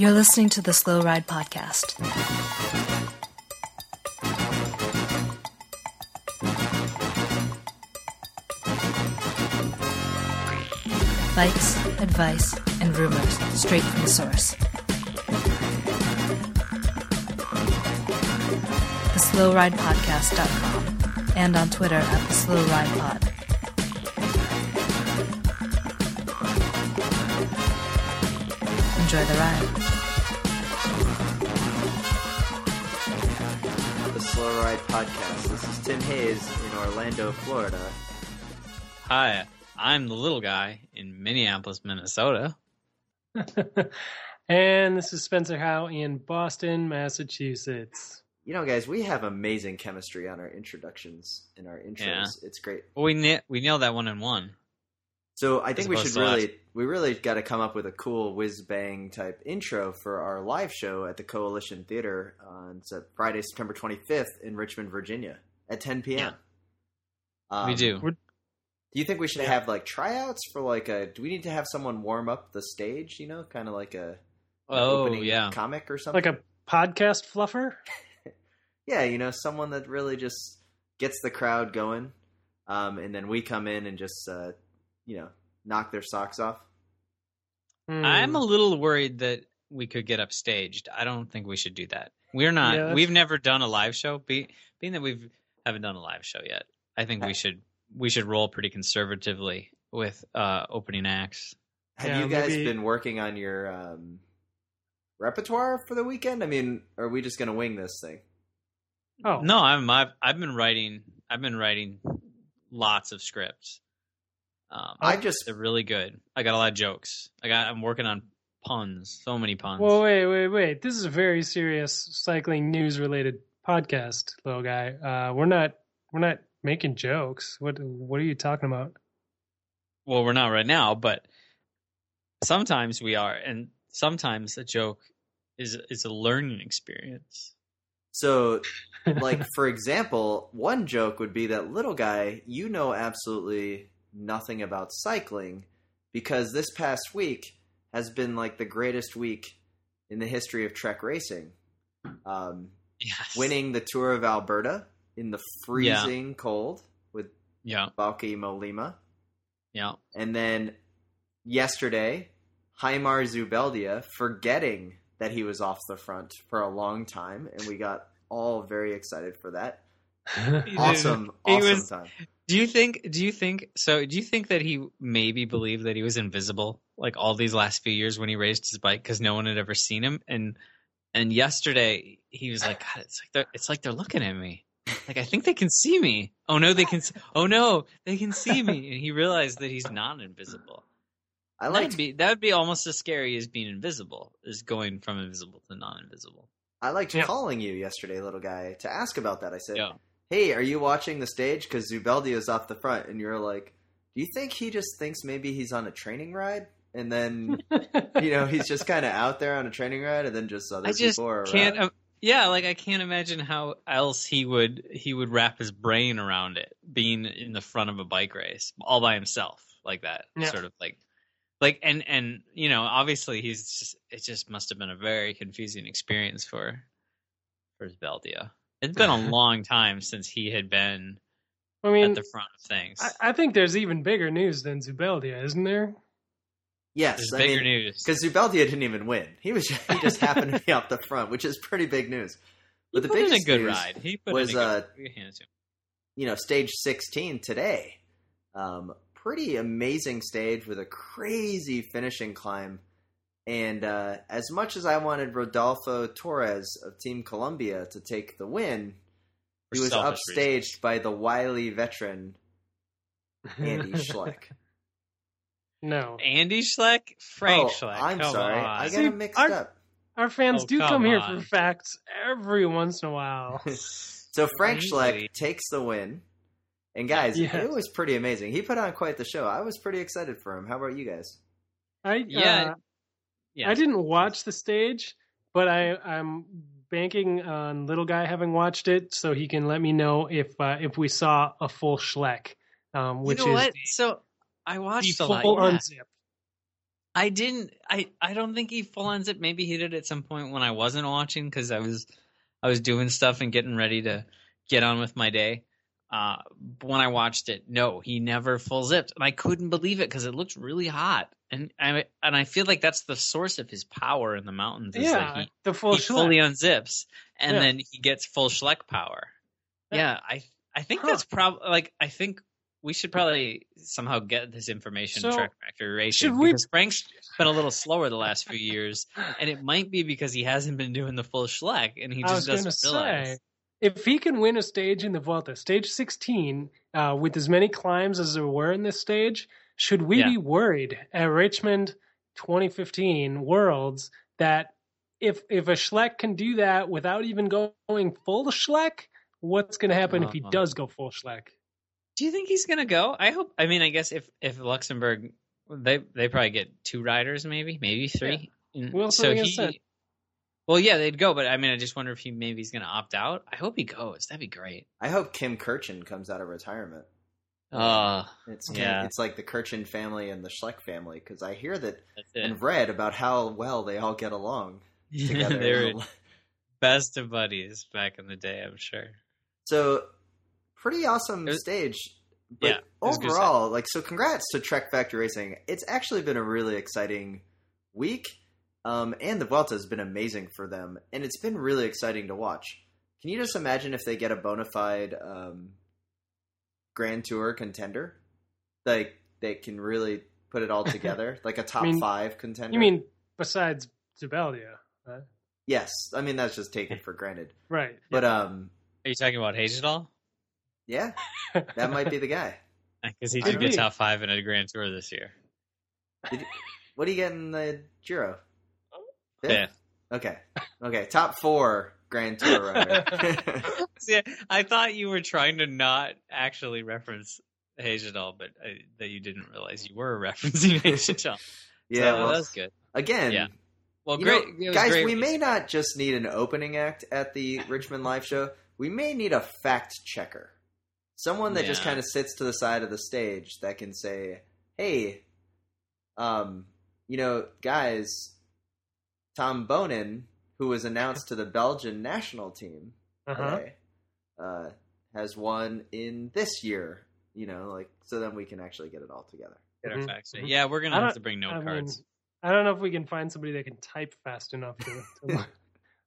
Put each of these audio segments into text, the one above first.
You're listening to the Slow Ride Podcast. Bikes, advice, and rumors straight from the source. TheSlowRidePodcast.com and on Twitter at the Slow Ride Pod. Enjoy the ride. The Ride Podcast. This is Tim Hayes in Orlando, Florida. Hi, I'm the little guy in Minneapolis, Minnesota. and this is Spencer Howe in Boston, Massachusetts. You know, guys, we have amazing chemistry on our introductions and our intros. Yeah. It's great. Well, we na- we nailed that one in one. So I think we should to last. really, we really got to come up with a cool whiz bang type intro for our live show at the Coalition Theater on Friday, September 25th in Richmond, Virginia at 10 p.m. Um, we do. we're- Do you think we should Yeah. have like tryouts for like a? Do we need to have someone warm up the stage? You know, kind of like a Oh, opening yeah. comic or something. Like a podcast fluffer? yeah, you know, someone that really just gets the crowd going, um, and then we come in and just uh, you know knock their socks off. Hmm. I'm a little worried that we could get upstaged. I don't think we should do that. We're not. Yeah, we've never done a live show. Be, being that we've haven't done a live show yet, I think we should we should roll pretty conservatively with uh, opening acts. Have Yeah, you guys maybe- been working on your um, repertoire for the weekend? I mean, are we just gonna wing this thing? Oh, No, I'm I've, I've been writing. I've been writing lots of scripts. Um, I just they're really good. I got a lot of jokes. I got. I'm working on puns. So many puns. Well, wait, wait, wait. This is a very serious cycling news related podcast, little guy. Uh, we're not we're not making jokes. What what are you talking about? well, we're not right now, but sometimes we are, and sometimes a joke is is a learning experience. so like for example, one joke would be that little guy, you know absolutely nothing about cycling because this past week has been like the greatest week in the history of Trek racing. Um, Yes. winning the Tour of Alberta in the freezing cold with Yeah. Bauke Mollema. Yeah. And then yesterday, Haimar Zubeldia forgetting that he was off the front for a long time, and we got all very excited for that. Awesome, He awesome was- time. Do you think? Do you think? So, do you think that he maybe believed that he was invisible, like all these last few years when he raised his bike, because no one had ever seen him? And and yesterday he was like, God, it's like they're it's like they're looking at me. Like I think they can see me. Oh no, they can. Oh no, they can see me. And he realized that he's not invisible. I That liked would be that would be almost as scary as being invisible, is going from invisible to non-invisible. I liked Yeah. calling you yesterday, little guy, to ask about that. I said, Yeah. "Hey, are you watching the stage? Because Zubeldia is off the front." And you're like, "Do you think he just thinks maybe he's on a training ride?" And then you know he's just kind of out there on a training ride, and then just other I just people are can't. around. um, yeah, like I can't imagine how else he would he would wrap his brain around it, being in the front of a bike race all by himself like that, Yeah. sort of like, like and and you know, obviously he's just it just must have been a very confusing experience for for Beldia. It's been a long time since he had been I mean, at the front of things. I, I think there's even bigger news than Zubeldia, isn't there? Yes, There's I bigger mean, news. because Zubeldia didn't even win. He was he just happened to be up the front, which is pretty big news. But he the put in a biggest good news ride. He put was, in a good. uh, hand it you know, stage 16 today. Um, pretty amazing stage with a crazy finishing climb. And uh, as much as I wanted Rodolfo Torres of Team Colombia to take the win, For he was upstaged reasons. by the wily veteran Andy Schleck. no. Andy Schleck, Frank oh, Schleck. I'm come sorry. on. I got See, him mixed our- up. Our fans Oh, do come come here for facts every once in a while. So Frank Really? Schleck takes the win. And guys, Yes. it was pretty amazing. He put on quite the show. I was pretty excited for him. How about you guys? I Yeah. uh, Yeah. I didn't watch the stage, but I I'm banking on little guy having watched it so he can let me know if uh, if we saw a full Schleck, um, which you know is what? So I the watched a full lot. yeah. unzip. I didn't. I I don't think he full it. Maybe he did at some point when I wasn't watching because I was I was doing stuff and getting ready to get on with my day. Uh, but when I watched it, no, he never full zipped, and I couldn't believe it because it looked really hot, and I and I feel like that's the source of his power in the mountains. Is yeah, that he, the full he fully unzips, and Yeah. then he gets full Schleck power. Yeah. Yeah, I I think Huh. that's probably like I think we should probably somehow get this information So, Factory Racing should we- because Frank's been a little slower the last few years, and it might be because he hasn't been doing the full Schleck, and he just doesn't realize. say, if he can win a stage in the Vuelta, stage 16, uh, with as many climbs as there were in this stage, should we Yeah. be worried at Richmond 2015 Worlds that if if a Schleck can do that without even going full Schleck, what's going to happen if he Uh-huh. does go full Schleck? Do you think he's gonna go? I hope. I mean, I guess if if Luxembourg, they they probably get two riders, maybe maybe three. And Who else so he. send? Well, yeah, they'd go, but I mean, I just wonder if he maybe he's gonna opt out. I hope he goes. That'd be great. I hope Kim Kirchen comes out of retirement. Oh, It's Yeah. it's like the Kirchen family and the Schleck family because I hear that and read about how well they all get along together. they were best of buddies back in the day, I'm sure. So pretty awesome was- stage. But Yeah, it was a good overall, like so congrats to Trek Factory Racing. It's actually been a really exciting week. Um, and the Vuelta has been amazing for them, and it's been really exciting to watch. Can you just imagine if they get a bona fide um, Grand Tour contender? Like they can really put it all together, like a top mean- five contender. You mean besides Zubeldia, right? yes? I mean that's just taken for granted. Right. But um, Are you talking about Hesjedal? yeah, that might be the guy. Because he Could did get top five in a Grand Tour this year. What do you get in the Giro? Fifth. Okay. Okay. Top four Grand Tour runner. See, I thought you were trying to not actually reference Hesjedal, but uh, that you didn't realize you were referencing Hesjedal. yeah. so, well, that's good. again, Yeah. Well, you great, know, guys. great we may racing. not just need an opening act at the Richmond Live Show. We may need a fact checker, someone that just kind of sits to the side of the stage that can say, "Hey, um, you know, guys, Tom Boonen, who was announced to the Belgian national team Uh-huh. today, uh, has won in this year." You know, like so then we can actually get it all together. Get our Mhm, facts right. mhm. Yeah, we're gonna have to bring note I cards. mean, I don't know if we can find somebody that can type fast enough to, to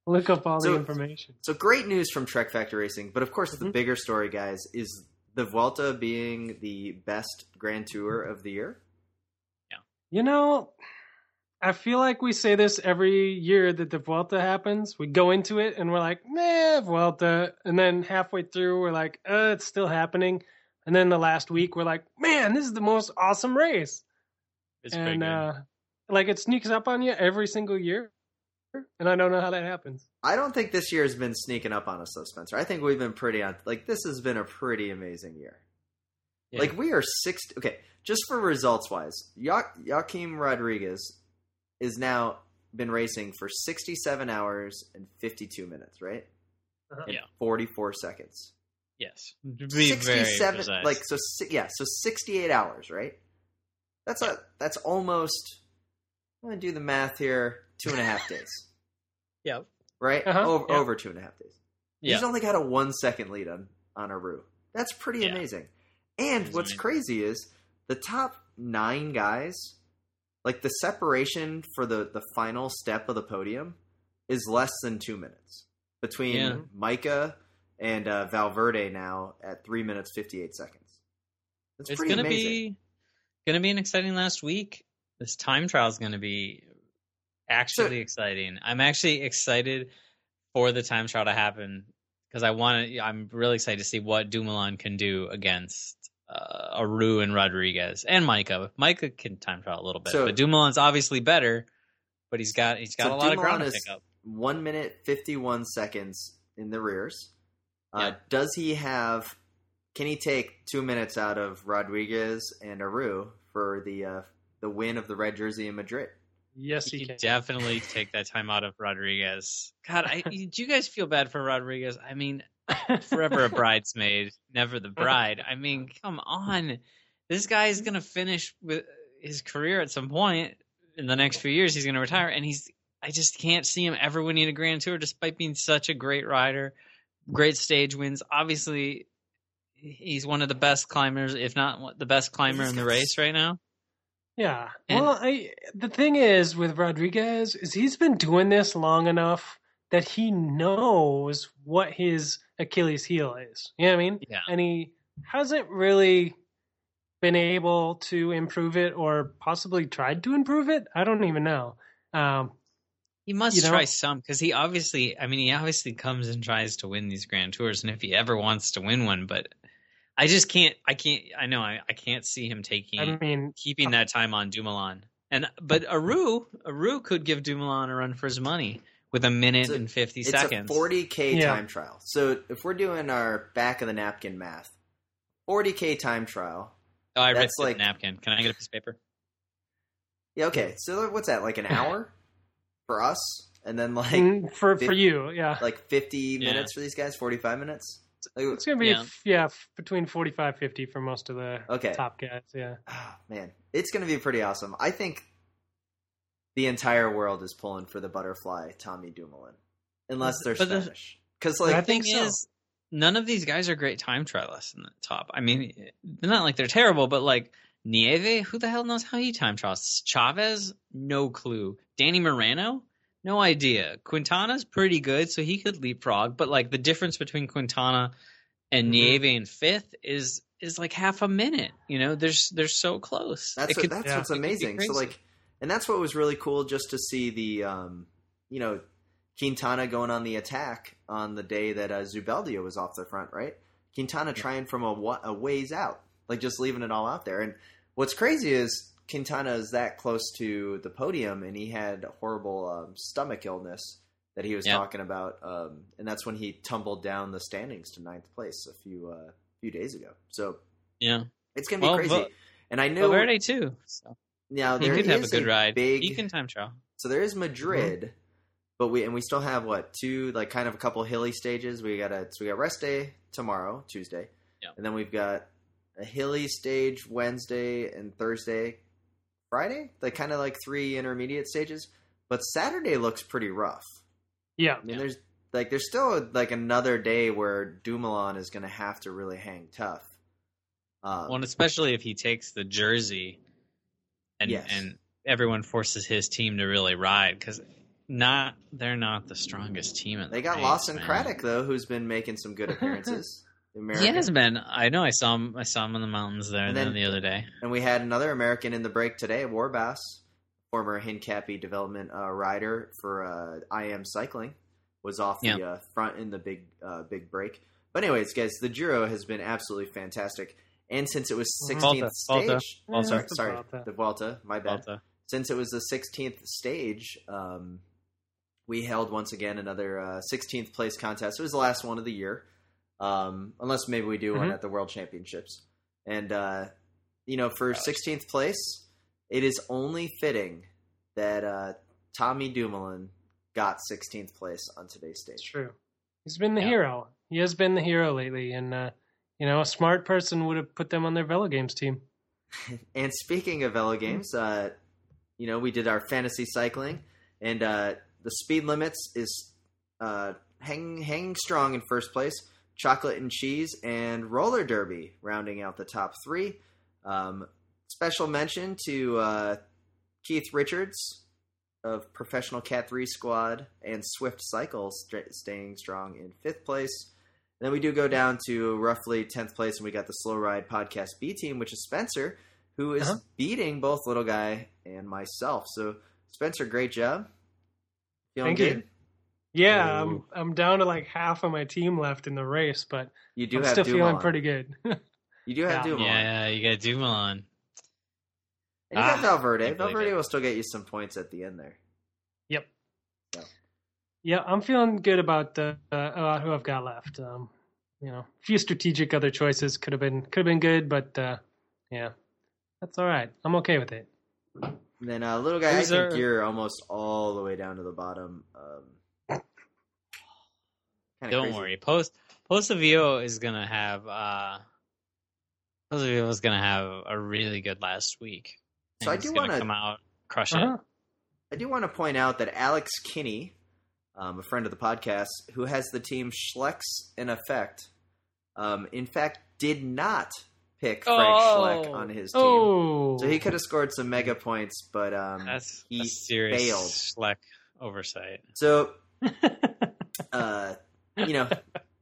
look up all So- the information. So great news from Trek Factor Racing, but of course the Mhm. bigger story, guys, is the Vuelta being the best Grand Tour of the year. Yeah, you know, I feel like we say this every year that the Vuelta happens. We go into it and we're like, nah, Vuelta. And then halfway through, we're like, uh, it's still happening. And then the last week, we're like, man, this is the most awesome race. It's pretty and uh, like it sneaks up on you every single year. And I don't know how that happens. I don't think this year has been sneaking up on us, though, Spencer. I think we've been pretty on. Like this has been a pretty amazing year. Yeah. Like we are six. Okay, just for results wise, jo- Joaquim Rodriguez is now been racing for sixty-seven hours and fifty-two minutes, right? Uh-huh. And Yeah. forty-four seconds. yes, to be very precise. like so yeah so 68 hours right that's a that's almost i'm gonna do the math here two and a half days yeah, right Uh-huh, over, yeah. over two and a half days yeah. he's only got a one second lead on on Aru. that's pretty Yeah. amazing and what's amazing. crazy is the top nine guys like the separation for the the final step of the podium is less than two minutes between Yeah. Majka and uh, valverde now at three minutes 58 seconds that's it's pretty gonna amazing. be gonna be an exciting last week. This time trial is gonna be actually exciting. I'm actually excited for the time trial to happen because I want to. I'm really excited to see what Dumoulin can do against uh, Aru and Rodriguez and Majka. Majka can time trial a little bit, So- but Dumoulin's obviously better. But he's got he's got So a lot of Dumoulin ground to pick up. one minute 51 seconds in the rears. Uh, Yeah. Does he have? Can he take two minutes out of Rodriguez and Aru for the uh, the win of the red jersey in Madrid? Yes, He he can. definitely take that time out of Rodriguez. God, I, do you guys feel bad for Rodriguez? I mean, forever a bridesmaid, never the bride. I mean, come on. This guy is going to finish with his career at some point. in the next few years he's going to retire, and he's I just can't see him ever winning a Grand Tour, despite being such a great rider, great stage wins. Obviously, he's one of the best climbers, if not the best climber in the race right now. Yeah. And- well, I the thing is with Rodriguez is he's been doing this long enough that he knows what his Achilles heel is. You know what I mean? Yeah. And he hasn't really been able to improve it or possibly tried to improve it. I don't even know. Um, He must You know- try some because he obviously, I mean, he obviously comes and tries to win these Grand Tours, and if he ever wants to win one, but I just can't. I can't. I know. I, I can't see him taking I mean, keeping that time on Dumoulin. And but Aru, Aru could give Dumoulin a run for his money with a minute It's a- and fifty It's seconds. a 40k Yeah. time trial. So if we're doing our back of the napkin math, 40k time trial. oh, I read that's the napkin. Can I get a piece of paper? Yeah, okay. So what's that? Like an hour for us, and then like mm, for for you, yeah. like 50 Yeah. minutes for these guys, 45 minutes. Like, It's gonna be Yeah. yeah, f between 45 50 for most of the Okay. top guys. Yeah. ah, man, it's going to be pretty awesome. I think the entire world is pulling for the butterfly Tommy Dumoulin, unless they're But Spanish. Because I like the thing so. is, none of these guys are great time trialists in the top. I mean, they're not like they're terrible, but like Nieve, who the hell knows how he time trials? Chaves, no clue. Dani Moreno, no idea. Quintana's pretty good, so he could leapfrog, but like the difference between Quintana and Mhm. Nieve in fifth is is like half a minute. You know, they're they're so close. That's what, could- that's yeah. what's it could be amazing. So like, and that's what was really cool just to see the, um, you know, Quintana going on the attack on the day that uh, Zubeldia was off the front, right? Quintana trying from a, a ways out, like just leaving it all out there. And what's crazy is Quintana is that close to the podium, and he had a horrible um, stomach illness that he was Yeah. talking about, um, and that's when he tumbled down the standings to ninth place a few uh, few days ago. So yeah. it's gonna be Well, crazy. And I know Valverde too. So now he there could have a is good ride. Big, He can time trial. so there is Madrid, Mm-hmm. but we and we still have what two like kind of a couple hilly stages. We got a so we got rest day tomorrow, Tuesday, Yeah. and then we've got a hilly stage Wednesday and Thursday, Friday. Like kind of like three intermediate stages. But Saturday looks pretty rough. Yeah. I mean, Yeah. there's like there's still like another day where Dumoulin is going to have to really hang tough. Um, Well, and especially if he takes the jersey, and Yes. and everyone forces his team to really ride because not they're not the strongest team. In they the got race, Lawson man. Craddock though, who's been making some good appearances. The He American. has been. I know. I saw him. I saw him in the mountains there And the- then- the other day. And we had another American in the break today, Warbasse, former Hincapie development uh, rider for uh, IAM Cycling, was off the uh, front in the big uh, big break. But anyways, guys, the Giro has been absolutely fantastic. And since it was Mhm. 16th Volta, Volta, stage, Volta. sorry, Yeah, the sorry, Volta. the Vuelta, my bad. Volta. Since it was the 16th stage, um, we held once again another uh, 16th place contest. It was the last one of the year, um, unless maybe we do one Mhm. at the World Championships. And uh, you know, for 16th place, it is only fitting that uh, Tommy Dumoulin got 16th place on today's It's stage. true. He's been the Yeah. hero. He has been the hero lately, and uh, you know, a smart person would have put them on their Velo Games team. And speaking of Velo games, uh, you know, we did our fantasy cycling, and uh, the speed limits is uh, hanging hanging strong in first place. Chocolate and cheese and roller derby rounding out the top three. Um, special mention to uh, Keith Richards of Professional Cat Three Squad and Swift Cycles st- staying strong in fifth place. Then we do go down to roughly 10th place, and we got the Slow Ride Podcast B team, which is Spencer, who is Uh-huh. beating both Little Guy and myself. So, Spencer, great job. Feeling Thank you. good? Yeah, Ooh. I'm I'm down to like half of my team left in the race, but You do I'm have still Dumoulin. feeling pretty good. You do have Yeah. Dumoulin. Yeah, you got Dumoulin. And you got Ah, Valverde. Valverde it. will still get you some points at the end there. yep. Yeah. Yeah, I'm feeling good about uh, uh, about who I've got left. Um, you know, a few strategic other choices could have been could have been good, but uh, yeah, that's all right. I'm okay with it. And then, uh, Little Guy, I think our- you're almost all the way down to the bottom. Um, Don't crazy. worry. Post Post Avio is gonna have. uh Post Avio is gonna have a really good last week. So I do wanna- come out Crush Uh-huh. it. I do want to point out that Alex Kinney, um, a friend of the podcast, who has the team Schlecks in effect, um, in fact, did not pick Frank Oh. Schleck on his team. Oh, So he could have scored some mega points, but um, That's he a serious failed. Schleck oversight. So, uh, you know,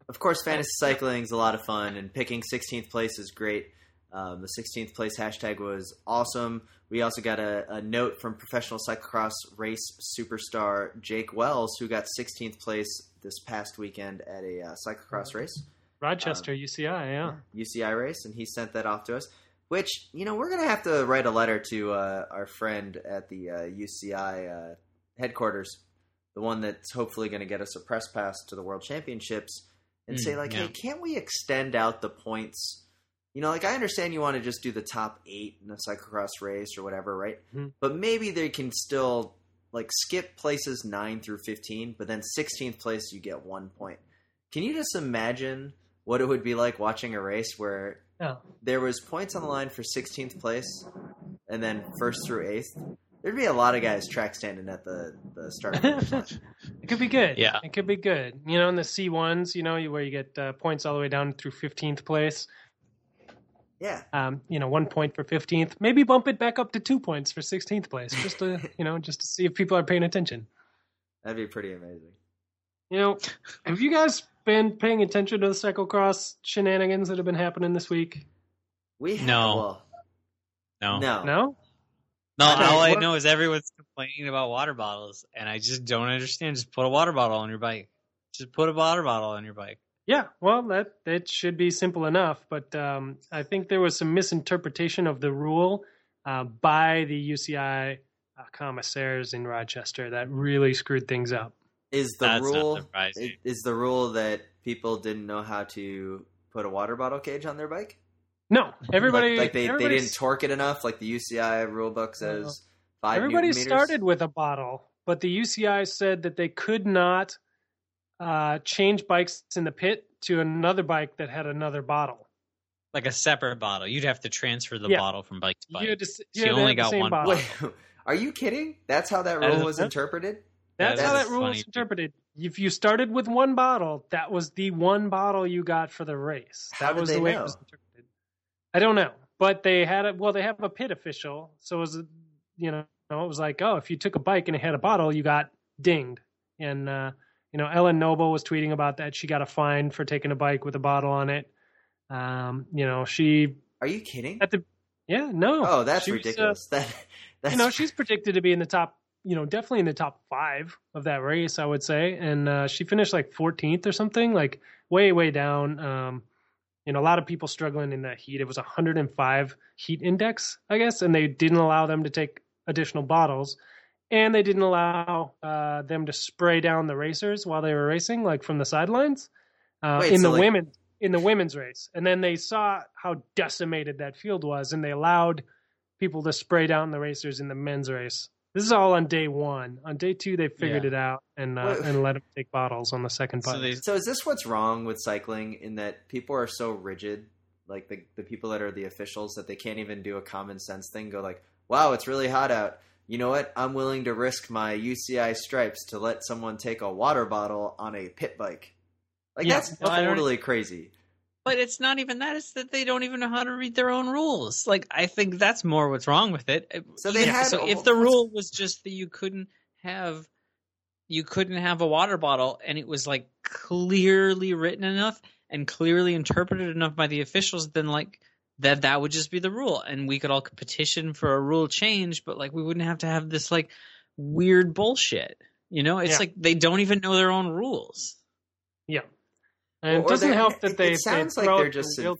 of course, fantasy cycling is a lot of fun, and picking 16th place is great. Um, the 16th place hashtag was awesome. We also got a, a note from professional cyclocross race superstar Jake Wells, who got 16th place this past weekend at a uh, cyclocross race, Rochester UCI. Yeah. UCI race, and he sent that off to us. Which you know we're gonna have to write a letter to uh, our friend at the uh, UCI uh, headquarters, the one that's hopefully going to get us a press pass to the World Championships, and Mm, say like, yeah. hey, can't we extend out the points? You know, like I understand you want to just do the top eight in a cyclocross race or whatever, right? Mhm. But maybe they can still like skip places nine through fifteen, but then sixteenth place you get one point. Can you just imagine what it would be like watching a race where Oh. there was points on the line for 16th place and then first through eighth there'd be a lot of guys track standing at the the start line. It could be good. Yeah. it could be good. You know, in the C ones, you know, where you get uh, points all the way down through fifteenth place. yeah Um, you know, one point for fifteenth. Maybe bump it back up to two points for sixteenth place, just to you know, just to see if people are paying attention. that'd be pretty amazing You know, have you guys been paying attention to the cyclocross shenanigans that have been happening this week? we have, No. well, No. no No. No, Okay, all I know is everyone's complaining about water bottles, and I just don't understand. Just put a water bottle on your bike. Just put a water bottle on your bike. Yeah, well, that that should be simple enough, but um, I think there was some misinterpretation of the rule uh, by the UCI uh, commissaires in Rochester that really screwed things up. Is the That's rule not is the rule that people didn't know how to put a water bottle cage on their bike No, everybody, like, like they, they didn't torque it enough like the uci rule book says five Everybody newton meters. started with a bottle, but the UCI said that they could not uh, change bikes in the pit to another bike that had another bottle. Like a separate bottle. You'd have to transfer the Yeah. bottle from bike to bike. You, had to, you So you had only got one bottle. Wait, are you kidding that's how that That rule is- was interpreted That's That how that rule is interpreted. If you started with one bottle, that was the one bottle you got for the race. How That was the way know? it was interpreted. I don't know, but they had a well, they have a pit official, so it was you know it was like oh, if you took a bike and it had a bottle, you got dinged, and uh, you know Ellen Noble was tweeting about that. She got a fine for taking a bike with a bottle on it. Um, you know she are you kidding at the yeah no oh that's She was, uh, ridiculous that that's you know, she's predicted to be in the top, you know, definitely in the top five of that race, I would say. And uh, she finished like 14th or something, like way, way down. Um, you know, a lot of people struggling in that heat. It was 105 heat index, I guess, and they didn't allow them to take additional bottles. And they didn't allow uh, them to spray down the racers while they were racing, like from the sidelines, uh, Wait, in so, the like- women in the women's race. And then they saw how decimated that field was, and they allowed people to spray down the racers in the men's race. This is all on day one. On day two, they figured Yeah. it out and uh, Wait. and let them take bottles on the second So they So is this what's wrong with cycling in that people are so rigid, like the the people that are the officials that they can't even do a common sense thing, go like, "Wow, it's really hot out. You know what? I'm willing to risk my UCI stripes to let someone take a water bottle on a pit bike." Like Yeah. that's No, totally crazy. But it's not even that. It's that they don't even know how to read their own rules. Like I think that's more what's wrong with it. So they Yeah, had- So if the rule was just that you couldn't have, you couldn't have a water bottle, and it was like clearly written enough and clearly interpreted enough by the officials, then like that that would just be the rule, and we could all petition for a rule change. But like we wouldn't have to have this like weird bullshit. You know, it's Yeah. like they don't even know their own rules. yeah, and Or it doesn't help that they. It sounds they like they're just real-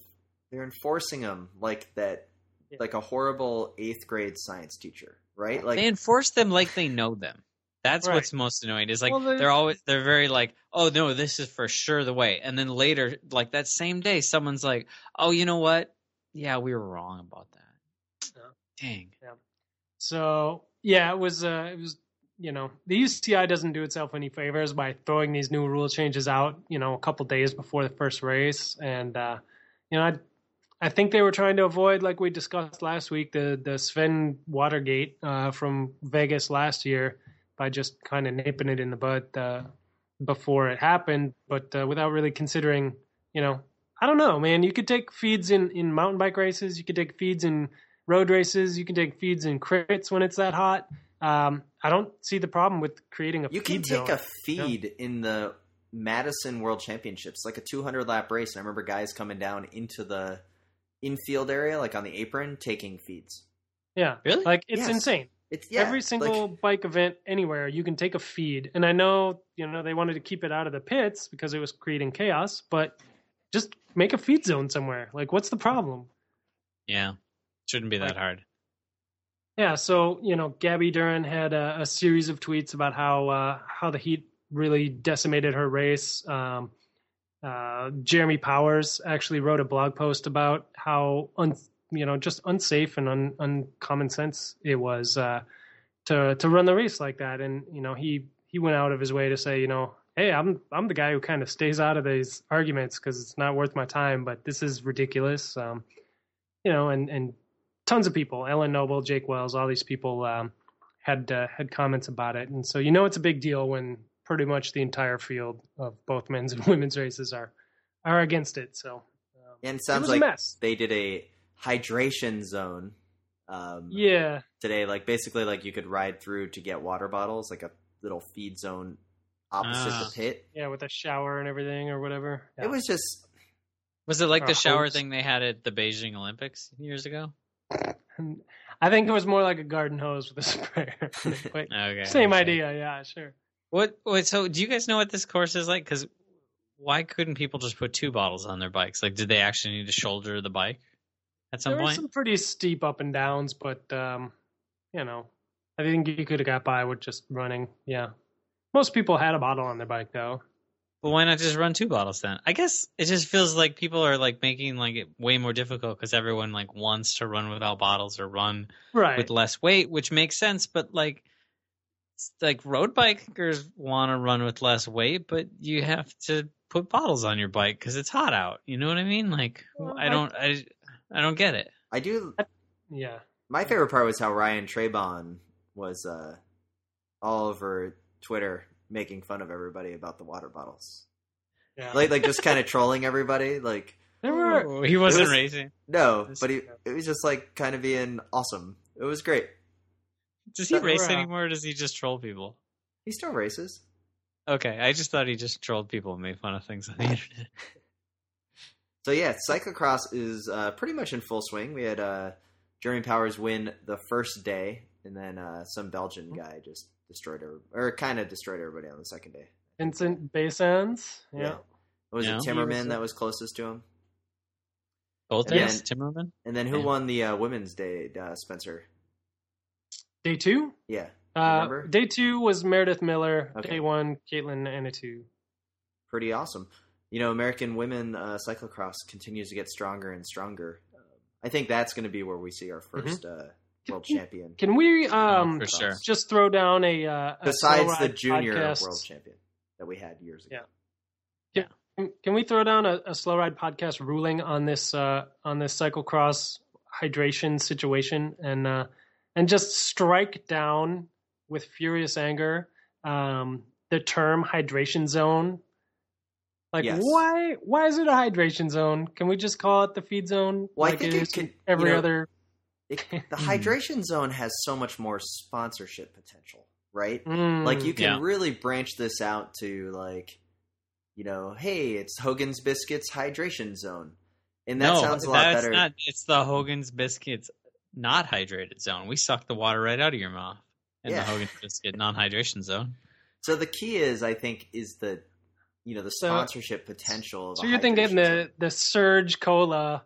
they're enforcing them like that, Yeah. like a horrible eighth grade science teacher, right? Like they enforce them like they know them. That's Right. what's most annoying. Is like Well, they- they're always they're very like, oh no, this is for sure the way. And then later, like that same day, someone's like, oh, you know what? Yeah, we were wrong about that. Yeah. Dang. So yeah, it was. Uh, it was. You know, the UCI doesn't do itself any favors by throwing these new rule changes out. You know, a couple days before the first race, and uh, you know, I, I think they were trying to avoid, like we discussed last week, the the Sven Watergate uh, from Vegas last year by just kind of nipping it in the bud uh, before it happened, but uh, without really considering, you know, I don't know, man. You could take feeds in in mountain bike races. You could take feeds in road races. You can take feeds in crits when it's that hot. Um, I don't see the problem with creating a. You can take zone. a feed in the Madison World Championships, like a 200 lap race. And I remember guys coming down into the infield area, like on the apron, taking feeds. Yeah, Really? like it's Yes. insane. It's yeah, Every single like, bike event anywhere, you can take a feed. And I know, you know, they wanted to keep it out of the pits because it was creating chaos, but just make a feed zone somewhere. Like, what's the problem? Yeah, shouldn't be that Like- hard. Yeah, so you know, Gabby Durrin had a, a series of tweets about how uh, how the heat really decimated her race. Um, uh, Jeremy Powers actually wrote a blog post about how un, you know just unsafe and un, uncommon sense it was uh, to to run the race like that, and you know he he went out of his way to say you know hey I'm I'm the guy who kind of stays out of these arguments because it's not worth my time, but this is ridiculous. Um, you know, and and tons of people, Ellen Noble, Jake Wells, all these people um, had uh, had comments about it, and so you know it's a big deal when pretty much the entire field of both men's and women's races are are against it. So um, and it it sounds was like a mess. they did a hydration zone um, Yeah, today. Like basically, like you could ride through to get water bottles, like a little feed zone opposite Ah. the pit. yeah, with a shower and everything or whatever. Yeah. It was just Was it like the shower hose. thing they had at the Beijing Olympics years ago? I think it was more like a garden hose with a sprayer. Okay, same idea, yeah, sure. What? Wait, so do you guys know what this course is like? Because why couldn't people just put two bottles on their bikes? Like, did they actually need to shoulder the bike at some there were point? some pretty steep up and downs, but um, you know, I think you could have got by with just running. Yeah, most people had a bottle on their bike though. Well, why not just run two bottles then? I guess it just feels like people are like making like it way more difficult because everyone like wants to run without bottles or run Right. with less weight, which makes sense. But like, like road bikers want to run with less weight, but you have to put bottles on your bike because it's hot out. You know what I mean? Like, Well, I I- don't, I, I don't get it. I do. yeah. My favorite part was how Ryan Trebon was uh, all over Twitter making fun of everybody about the water bottles, Yeah. like like just kind of trolling everybody. Like there were Oh, he wasn't was- racing. no, but he, it was just like kind of being awesome. It was great. Does he There race were, anymore? or Does he just troll people? He still races. Okay, I just thought he just trolled people and made fun of things on the internet. So yeah, cyclocross is uh, pretty much in full swing. We had uh, Jeremy Powers win the first day, and then uh, some Belgian guy just destroyed her, or kind of destroyed everybody on the second day. Vincent Baestaens. Yeah. Yeah. Was Yeah. it He was, Timmerman uh, that was closest to him? Both Yeah. days, Timmerman. And then who Yeah. won the uh, women's day? Uh, Spencer. Day two. Yeah. Uh, day two was Meredith Miller. Okay. Day one, Kaitlin Antonneau. pretty awesome. You know, American women uh, cyclocross continues to get stronger and stronger. I think that's going to be where we see our 1st uh, world champion. Can we um for sure. just throw down a, uh, a Besides Slow the junior podcast? world champion that we had years ago. Yeah. Can- Can we throw down a, a slow ride podcast ruling on this uh, on this cyclocross hydration situation and uh, and just strike down with furious anger um, the term hydration zone? Like Yes. why why is it a hydration zone? Can we just call it the feed zone? Well, I like think it it is can- every you know, other. It, the hydration zone has so much more sponsorship potential, right? Mm, Like you can Yeah. really branch this out to like, you know, hey, it's Hogan's Biscuits hydration zone, and that no, sounds a lot that's better. not. It's the Hogan's biscuits not hydrated zone. We suck the water right out of your mouth in Yeah. the Hogan's biscuit non hydration zone. So the key is, I think, is the, you know, the So- sponsorship potential. Of So you're thinking hydration the the Surge Cola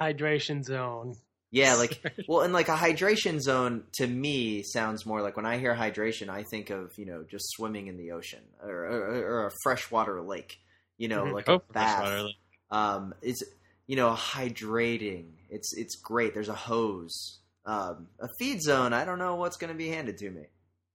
hydration zone. Yeah, like well, and like a hydration zone to me sounds more like when I hear hydration, I think of you know just swimming in the ocean or or, or a freshwater lake. You know, Mhm. like Oh, a bath. Um, it's you know hydrating. It's it's great. There's a hose. Um, a feed zone. I don't know what's going to be handed to me.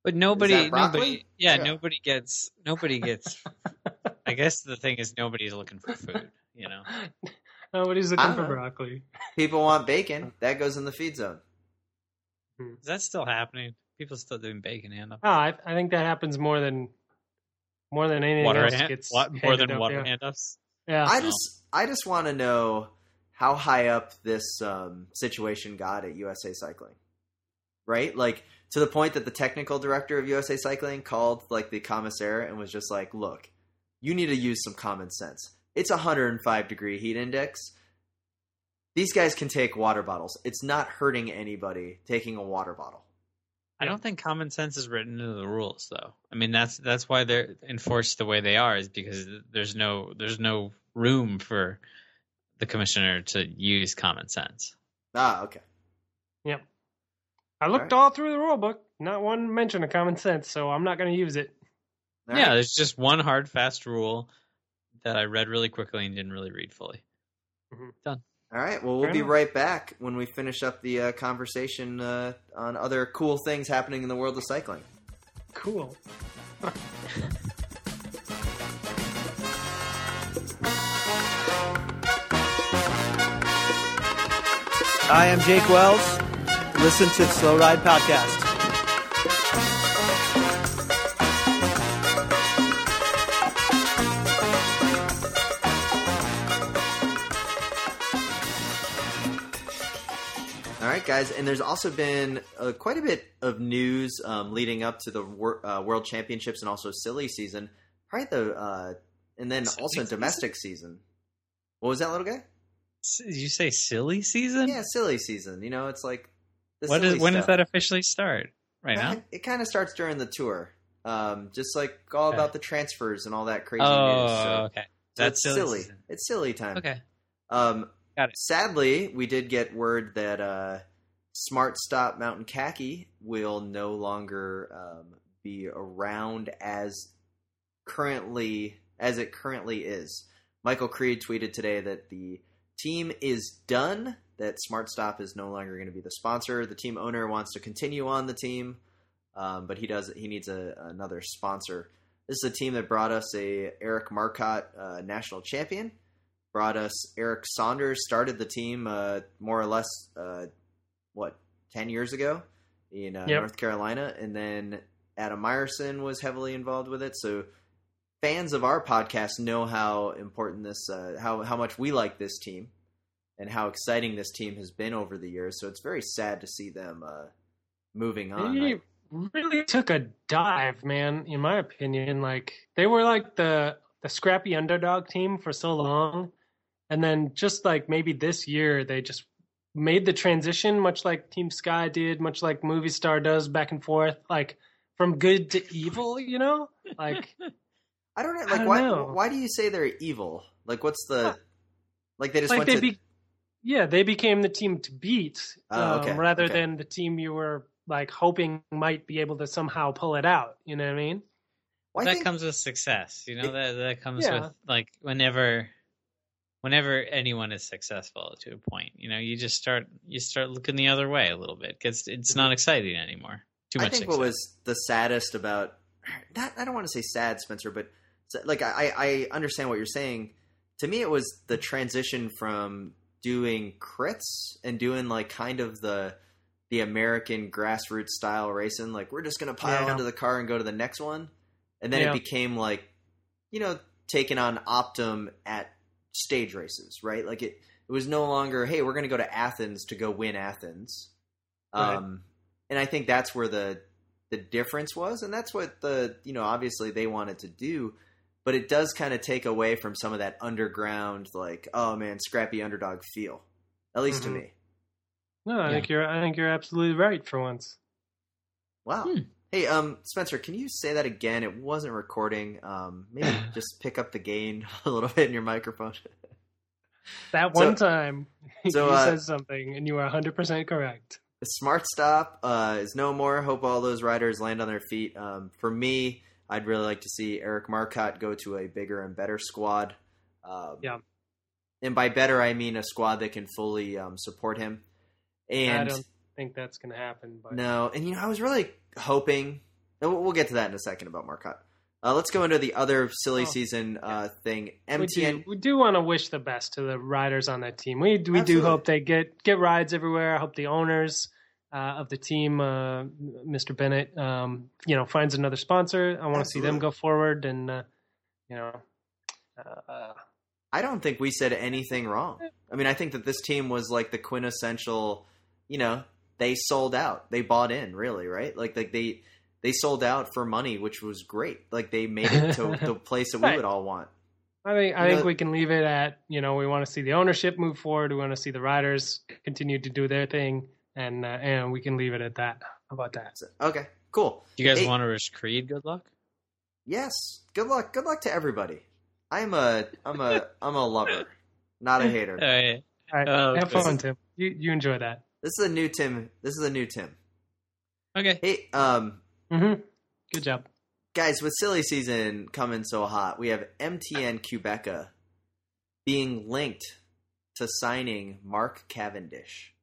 But nobody, nobody, yeah, Yeah. nobody gets, nobody gets. I guess the thing is nobody's looking for food. You know, Nobody's looking I for know. broccoli. People want bacon. That goes in the feed zone. Is that still happening? People still doing bacon handoff. Oh, I, I think that happens more than more than anything Water else hand, gets what, more than up, water yeah. handoffs. Yeah, I just I just want to know how high up this um, situation got at USA Cycling, right? Like to the point that the technical director of USA Cycling called like the commissaire and was just like, "Look, you need to use some common sense. It's a 105 degree heat index. These guys can take water bottles. It's not hurting anybody taking a water bottle." I don't think common sense is written into the rules, though. I mean, that's that's why they're enforced the way they are, is because there's no there's no room for the commissioner to use common sense. Ah, okay. Yep. I looked Alright. all through the rule book. Not one mention of common sense, so I'm not going to use it. All yeah, right. there's just one hard, fast rule that I read really quickly and didn't really read fully. Done. All right. Well, we'll Fair be enough. right back when we finish up the uh, conversation uh, on other cool things happening in the world of cycling. Cool. I'm Jake Wells. Listen to Slow Ride Podcast. Right, guys, and there's also been uh, quite a bit of news um, leading up to the wor- uh, World Championships and also silly season. Right, the uh, and then Silly also domestic season. What was that little guy? Did you say silly season? Yeah, silly season. You know, it's like the What silly is when does that officially start? Right now? It, kind of starts during the tour, um, just like all Okay. about the transfers and all that crazy Oh, news. So, okay. so That's it's silly. It's silly time. Okay. Um, Got it. Sadly, we did get word that uh, Smart Stop Mountain Khaki will no longer um, be around as currently as it currently is. Michael Creed tweeted today that the team is done. That Smart Stop is no longer going to be the sponsor. The team owner wants to continue on the team, um, but he does. He needs a, another sponsor. This is a team that brought us a Eric Marcotte uh, national champion brought us Eric Saunders, started the team uh, more or less, uh, what, 10 years ago in uh, Yep. North Carolina. And then Adam Myerson was heavily involved with it. So fans of our podcast know how important this, uh, how, how much we like this team and how exciting this team has been over the years. So it's very sad to see them uh, moving on. They really took a dive, man. In my opinion, like they were like the the scrappy underdog team for so long, and then just like maybe this year they just made the transition, much like Team Sky did, much like Movistar does, back and forth, like from good to evil. You know, like I don't know. Like, don't why, know. why do you say they're evil? Like, what's the, Well, like they just like went they to, be, yeah, they became the team to beat, Oh, okay, um, rather okay. than the team you were like hoping might be able to somehow pull it out. You know what I mean? Well, I that think- comes with success, you know. It- that that comes Yeah. with like whenever, whenever anyone is successful to a point, you know, you just start you start looking the other way a little bit because it's not exciting anymore. Too much. I think success. what was the saddest about that I don't want to say sad, Spencer, but like I, I understand what you're saying. To me, it was the transition from doing crits and doing like kind of the the American grassroots style racing. Like we're just gonna pile Yeah. into the car and go to the next one, and then Yeah. it became like you know taking on Optum at stage races, right? Like it it was no longer hey we're gonna go to Athens to go win Athens. Right. Um, and I think that's where the the difference was, and that's what the you know obviously they wanted to do, but it does kind of take away from some of that underground like oh man scrappy underdog feel, at least Mhm. to me. No, I Yeah. think you're. I think you're absolutely right for once. Wow. Hmm. Hey, um, Spencer, can you say that again? It wasn't recording. Um, maybe just pick up the gain a little bit in your microphone. That So- one time so, you uh, said something, and you were 100 percent correct. The Smart Stop uh, is no more. Hope all those riders land on their feet. Um, for me, I'd really like to see Eric Marcotte go to a bigger and better squad. Um, Yeah. And by better, I mean a squad that can fully um, support him. I And think that's going to happen. But no, and you know, I was really hoping. and We'll get to that in a second about Marcotte. Uh, let's go into the other silly Oh, season uh, thing. Do, MTN. we do want to wish the best to the riders on that team. We we do hope they get get rides everywhere. I hope the owners uh, of the team, uh, Mr. Bennett, um, you know, finds another sponsor. I want to see them go forward, and uh, you know, uh, I don't think we said anything wrong. I mean, I think that this team was like the quintessential. You know, they sold out. They bought in, really, right? Like, like they they sold out for money, which was great. Like they made it to the place that we Right. would all want. I think I You think we can leave it at you know we want to see the ownership move forward. We want to see the riders continue to do their thing, and uh, and we can leave it at that. How about that? Okay, cool. Do you guys Hey- want to wish Creed good luck? Yes. Good luck. Good luck to everybody. I'm a I'm a I'm a lover, not a hater. Uh, All right, Oh, have fun, Tim. You you enjoy that. This is a new Tim. This is a new Tim. okay. Hey, um, hmm Good job. guys, with silly season coming so hot, we have MTN Qhubeka being linked to signing Mark Cavendish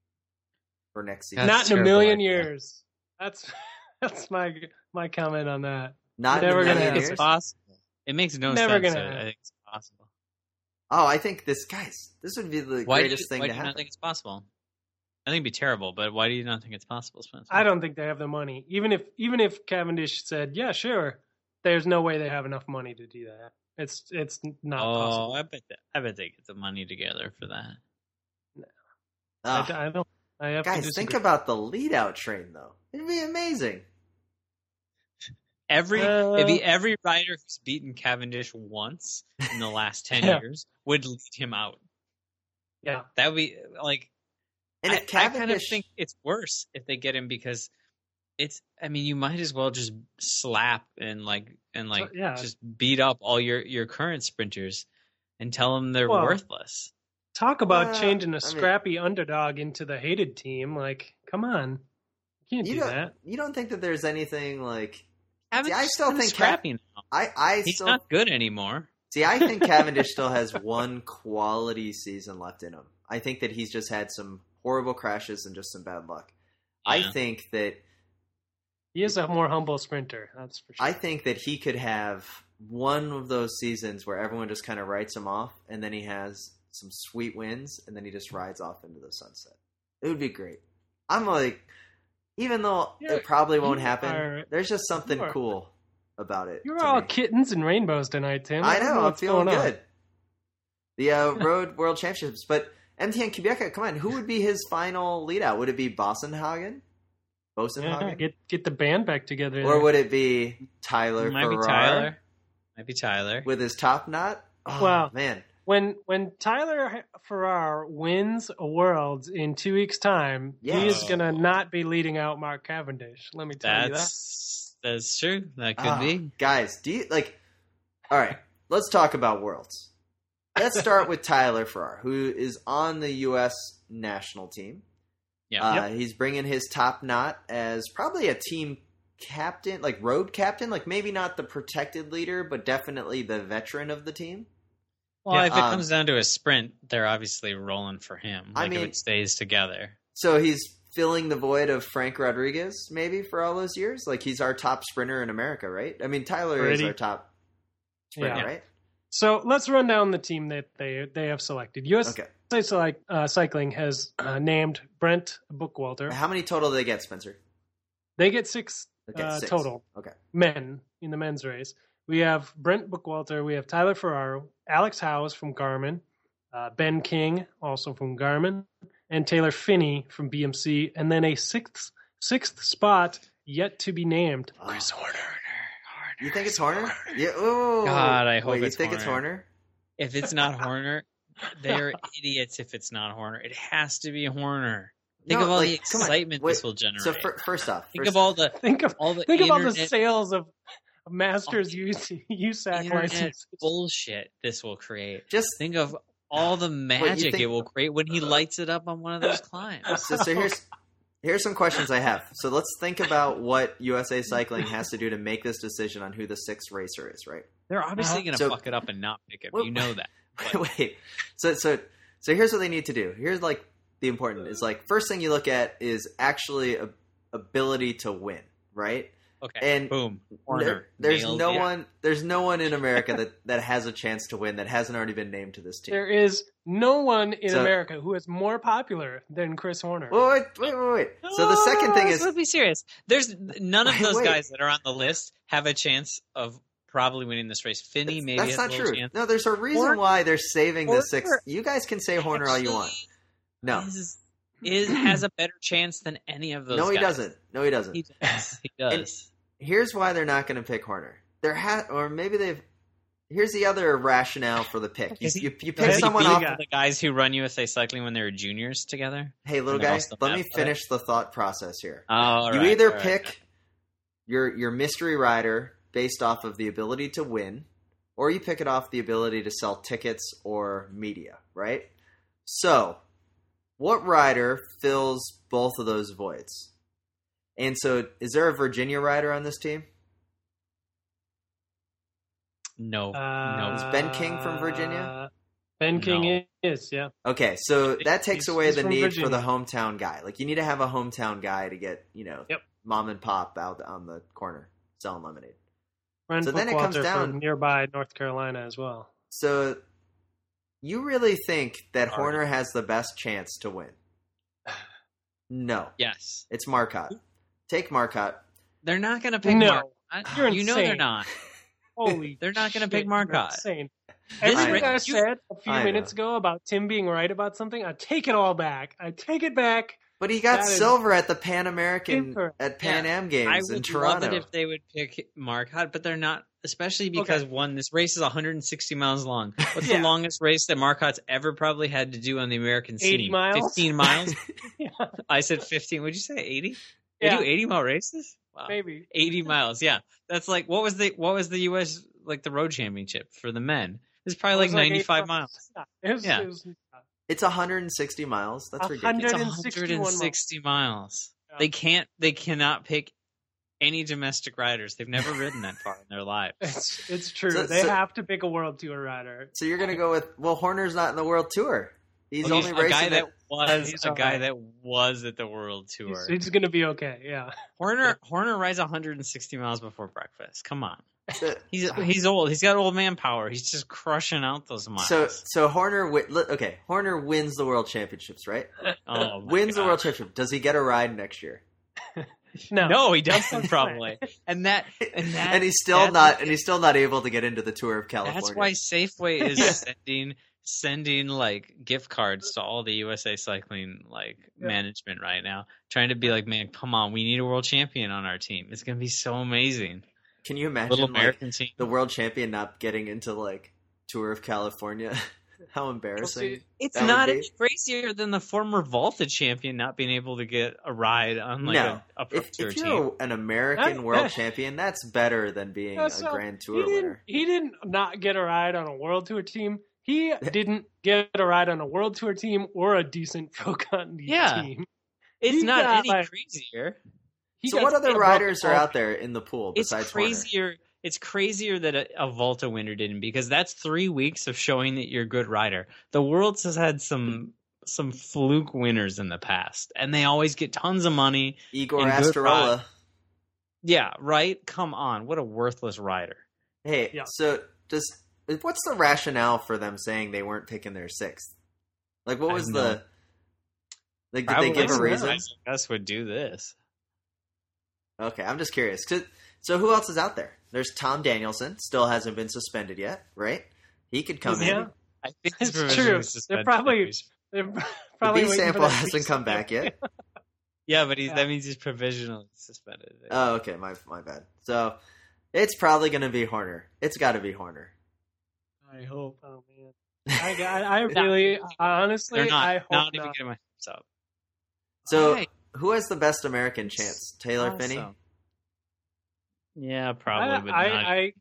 for next season. That's Not in a million idea. years. That's that's my my comment on that. Not never in a gonna million happen. years. It's possible. It makes no Never sense. gonna but I happen. think it's possible. Oh, I think this guys. This would be the Why do you, greatest thing why to do you not happen. think it's possible? I think it'd be terrible, but why do you not think it's possible, Spencer? I don't think they have the money. Even if even if Cavendish said, "Yeah, sure," there's no way they have enough money to do that. It's it's not Oh, possible. I bet. That, I bet they get the money together for that. Ah, I, I don't. I have guys, disagree. think about the lead out train though. It'd be amazing. Every Uh, maybe every rider who's beaten Cavendish once in the last ten Yeah. years would lead him out. Yeah, That would be like And I, if I kind of think it's worse if they get him because it's. I mean, you might as well just slap and like and like yeah. just beat up all your your current sprinters and tell them they're Well, worthless. talk about Well, changing a I mean- scrappy underdog into the hated team. Like, come on, you can't you do don't, that. you don't think that there's anything like Cavendish I still kinda think Cav- scrappy now. I I He's still not good anymore. See, I think Cavendish still has one quality season left in him. I think that he's just had some horrible crashes and just some bad luck. I think that He is a more humble sprinter. That's for sure. I think that he could have one of those seasons where everyone just kind of writes him off, and then he has some sweet wins, and then he just rides off into the sunset. It would be great. I'm like, even though Yeah, it probably won't happen, are- there's just something are- cool about it. You're all me. kittens and rainbows tonight, Tim. I don't know. I'm feeling going on. good. The uh, Road World Championships, but MTN Qhubeka, come on, who would be his final lead out? Would it be Boasson Hagen? Yeah, Boasson Hagen? get get the band back together. or there. would it be Tyler Might be Tyler. Might be Tyler. with his top knot? Oh, Well, man. when when Tyler Farrar wins a world in two weeks' time, he is gonna not be leading out Mark Cavendish. Let me tell you that. That's that's true. That could Ah, be. Guys, do you like? All right, let's talk about worlds. Let's start with Tyler Farrar, who is on the U.S. national team. Yeah. Uh, He's bringing his top knot as probably a team captain, like road captain, like maybe not the protected leader, but definitely the veteran of the team. Well, Yeah. if it Um, comes down to a sprint, they're obviously rolling for him. I Like mean- if it stays together. So he's filling the void of Frank Rodriguez, maybe for all those years. Like he's our top sprinter in America, right? I mean, Tyler is our top sprinter, Yeah. right? So let's run down the team that they they have selected. USA Okay. Select, uh, Cycling has uh, named Brent Bookwalter. How many total do they get, Spencer? They get six They get uh, six. total Okay. men in the men's race. We have Brent Bookwalter, we have Tyler Farrar, Alex Howes from Garmin, uh, Ben King also from Garmin, and Taylor Phinney from BMC, and then a sixth sixth spot yet to be named. Chris Horner. You think it's Horner? Yeah. Oh, God, I hope Wait, you it's think it's Horner. Horner? If it's not Horner, they're idiots. If it's not Horner, it has to be Horner. Think No, of all the like, come on, excitement wait, this will generate. So fir- first off, Think first, of all the Think of all the think of all the sales of of Masters use USAC internet licenses. bullshit this will create. just Think of all the magic think- it will create when he uh, lights it up on one of those climbs. so, so here's here's some questions I have. So let's think about what USA Cycling has to do to make this decision on who the sixth racer is, right? They're obviously uh-huh. going to So- fuck it up and not pick him. Well- you know that. Wait, so so so here's what they need to do. Here's like the important is like first thing you look at is actually a, ability to win, right? Okay. And boom. There- there's nailed no it. one. There's no one in America that that has a chance to win that hasn't already been named to this team. There is no one in So- America who is more popular than Chris Horner. Wait, wait, wait, wait, wait. So the second thing oh, is Let's be serious. There's none of Wait, those wait. guys that are on the list have a chance of probably winning this race. Phinney maybe that's not a true. chance. No, there's a reason Horner- why they're saving the six. You guys can say Horner all you want. No, Is, is has a better chance than any of those. no, he guys. doesn't. No, he doesn't. He does. He does. Here's why they're not going to pick Horner. There ha- or maybe they've. Here's the other rationale for the pick. You, Is he- you, you pick someone off. guy. the guys who run USA Cycling when they were juniors together. Hey, little and they're guy, let me athletic. finish the thought process here. Oh, all you right, either all right. pick your your mystery rider based off of the ability to win, or you pick it off the ability to sell tickets or media, right? So, what rider fills both of those voids? And so, is there a Virginia rider on this team? No, Uh, no. Is Ben King from Virginia? Ben King No. is, yeah. Okay, so that takes He's- away he's the need Virginia. for the hometown guy. Like you need to have a hometown guy to get, you know, Yep. mom and pop out on the corner selling lemonade. Brent So then it comes down- from nearby North Carolina as well. So you really think that Already. Horner has the best chance to win? No, Yes, it's Marcotte. Take Marcotte. they're not going to pick No. Marcotte. You're you know they're not. Holy, They're not gonna pick you're Marcotte. Insane. This Everything race- I said a few I minutes know. ago about Tim being right about something, I take it all back. I take it back. But he got That is silver at the Pan American Incorrect. at Pan Yeah. Am Games in Toronto. I in would love Toronto. it if they would pick Marcotte, but they're not. Especially because one, this race is 160 miles long. What's Yeah. the longest race that Marcotte's ever probably had to do on the American 80 scene? miles? 15 miles. Yeah, I said 15. Would you say 80? They do 80 mile races. Wow. maybe. 80 miles. Yeah, that's like what was the what was the U.S. like the road championship for the men? It's probably It like like 95 eight miles. Yeah, it was, Yeah. it was- it's 160 miles. That's A ridiculous. It's 160 miles. Yeah. They can't. They cannot pick any domestic riders. They've never ridden that far in their lives. It's it's true. So- they so- have to pick a world tour rider. So you're gonna go with well, Horner's not in the World Tour. He's Well, only a guy racing that was He's a guy alright. that was at the World Tour. He's, he's gonna be okay. Yeah. Horner Horner rides 160 miles before breakfast. Come on, the- he's he's old. He's got old man power. He's just crushing out those miles. So so Horner wi- okay, Horner wins the World Championships, right? oh, uh, my Wins the World Championship. Does he get a ride next year? No. No, he doesn't probably. And that and that and he's still not and he's still not able to get into the Tour of California. That's why Safeway is Yeah. sending sending like gift cards to all the USA Cycling like Yeah. management right now, trying to be like, man, come on, we need a world champion on our team. It's gonna be so amazing. Can you imagine Little like, team. the world champion not getting into like Tour of California? How embarrassing. It's that would not be- any crazier than the former Vuelta champion not being able to get a ride on like no. a, a pro If, tour if you're an American That- world that- champion, that's better than being a so Grand he Tour didn't, winner. he didn't not get a ride on a world tour team. He didn't get a ride on a world tour team or a decent pro continental Yeah. team. It's he not got, any like- crazier. He So what other riders are out there in the pool It's besides Horner? crazier. It's crazier that a, a Vuelta winner didn't because that's three weeks of showing that you're a good rider. The world's has had some some fluke winners in the past, and they always get tons of money. Igor and Astarloa. Yeah, right. Come on, what a worthless rider. Hey, Yeah. so does what's the rationale for them saying they weren't picking their sixth? Like, what was the no- like? Did they give a reason? like us would do this. Okay, I'm just curious. 'Cause- so who else is out there? There's Tom Danielson, still hasn't been suspended yet, right? He could come Yeah. in. I think It's it's true. They're probably- They're The probably B waiting for sample hasn't come back yet. yeah, but he's, Yeah. that means he's provisionally suspended. Oh, okay, my my bad. So it's probably going to be Horner. It's got to be Horner. I hope Oh man, I, I, I really, I honestly, they're not. I hope not not. even getting my hopes up. So Why? who has the best American chance? Taylor Phinney. Yeah, probably, I, but I, not. I,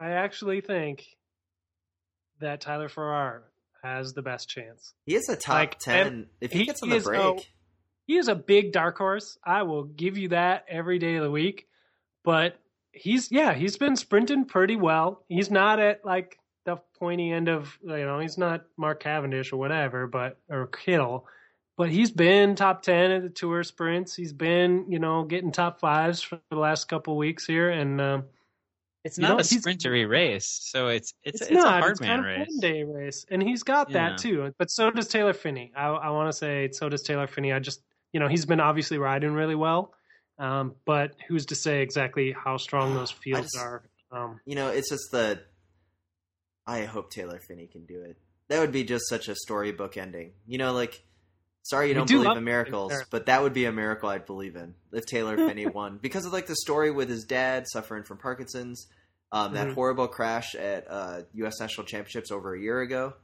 I actually think that Tyler Farrar has the best chance. He is a top Like, ten. if he, he gets on the is break, a- He is a big dark horse. I will give you that every day of the week. But he's yeah, he's been sprinting pretty well. He's not at like the pointy end of you know, he's not Mark Cavendish or whatever, but or Kittel, but he's been top ten at the tour sprints. He's been you know getting top fives for the last couple weeks here, and um, It's not know, a sprintery race, so it's it's it's, it's, not. a hard it's man kind of race. one day race, and he's got Yeah. that too. But so does Taylor Phinney. I, I want to say so does Taylor Phinney. I just you know he's been obviously riding really well, um, but who's to say exactly how strong those fields just- are? Um, You know, it's just the. I hope Taylor Phinney can do it. That would be just such a storybook ending. You know, like, sorry you don't do believe in miracles, but that would be a miracle I'd believe in if Taylor Phinney won because of like the story with his dad suffering from Parkinson's, um, that Mhm. horrible crash at uh, U.S. National Championships over a year ago.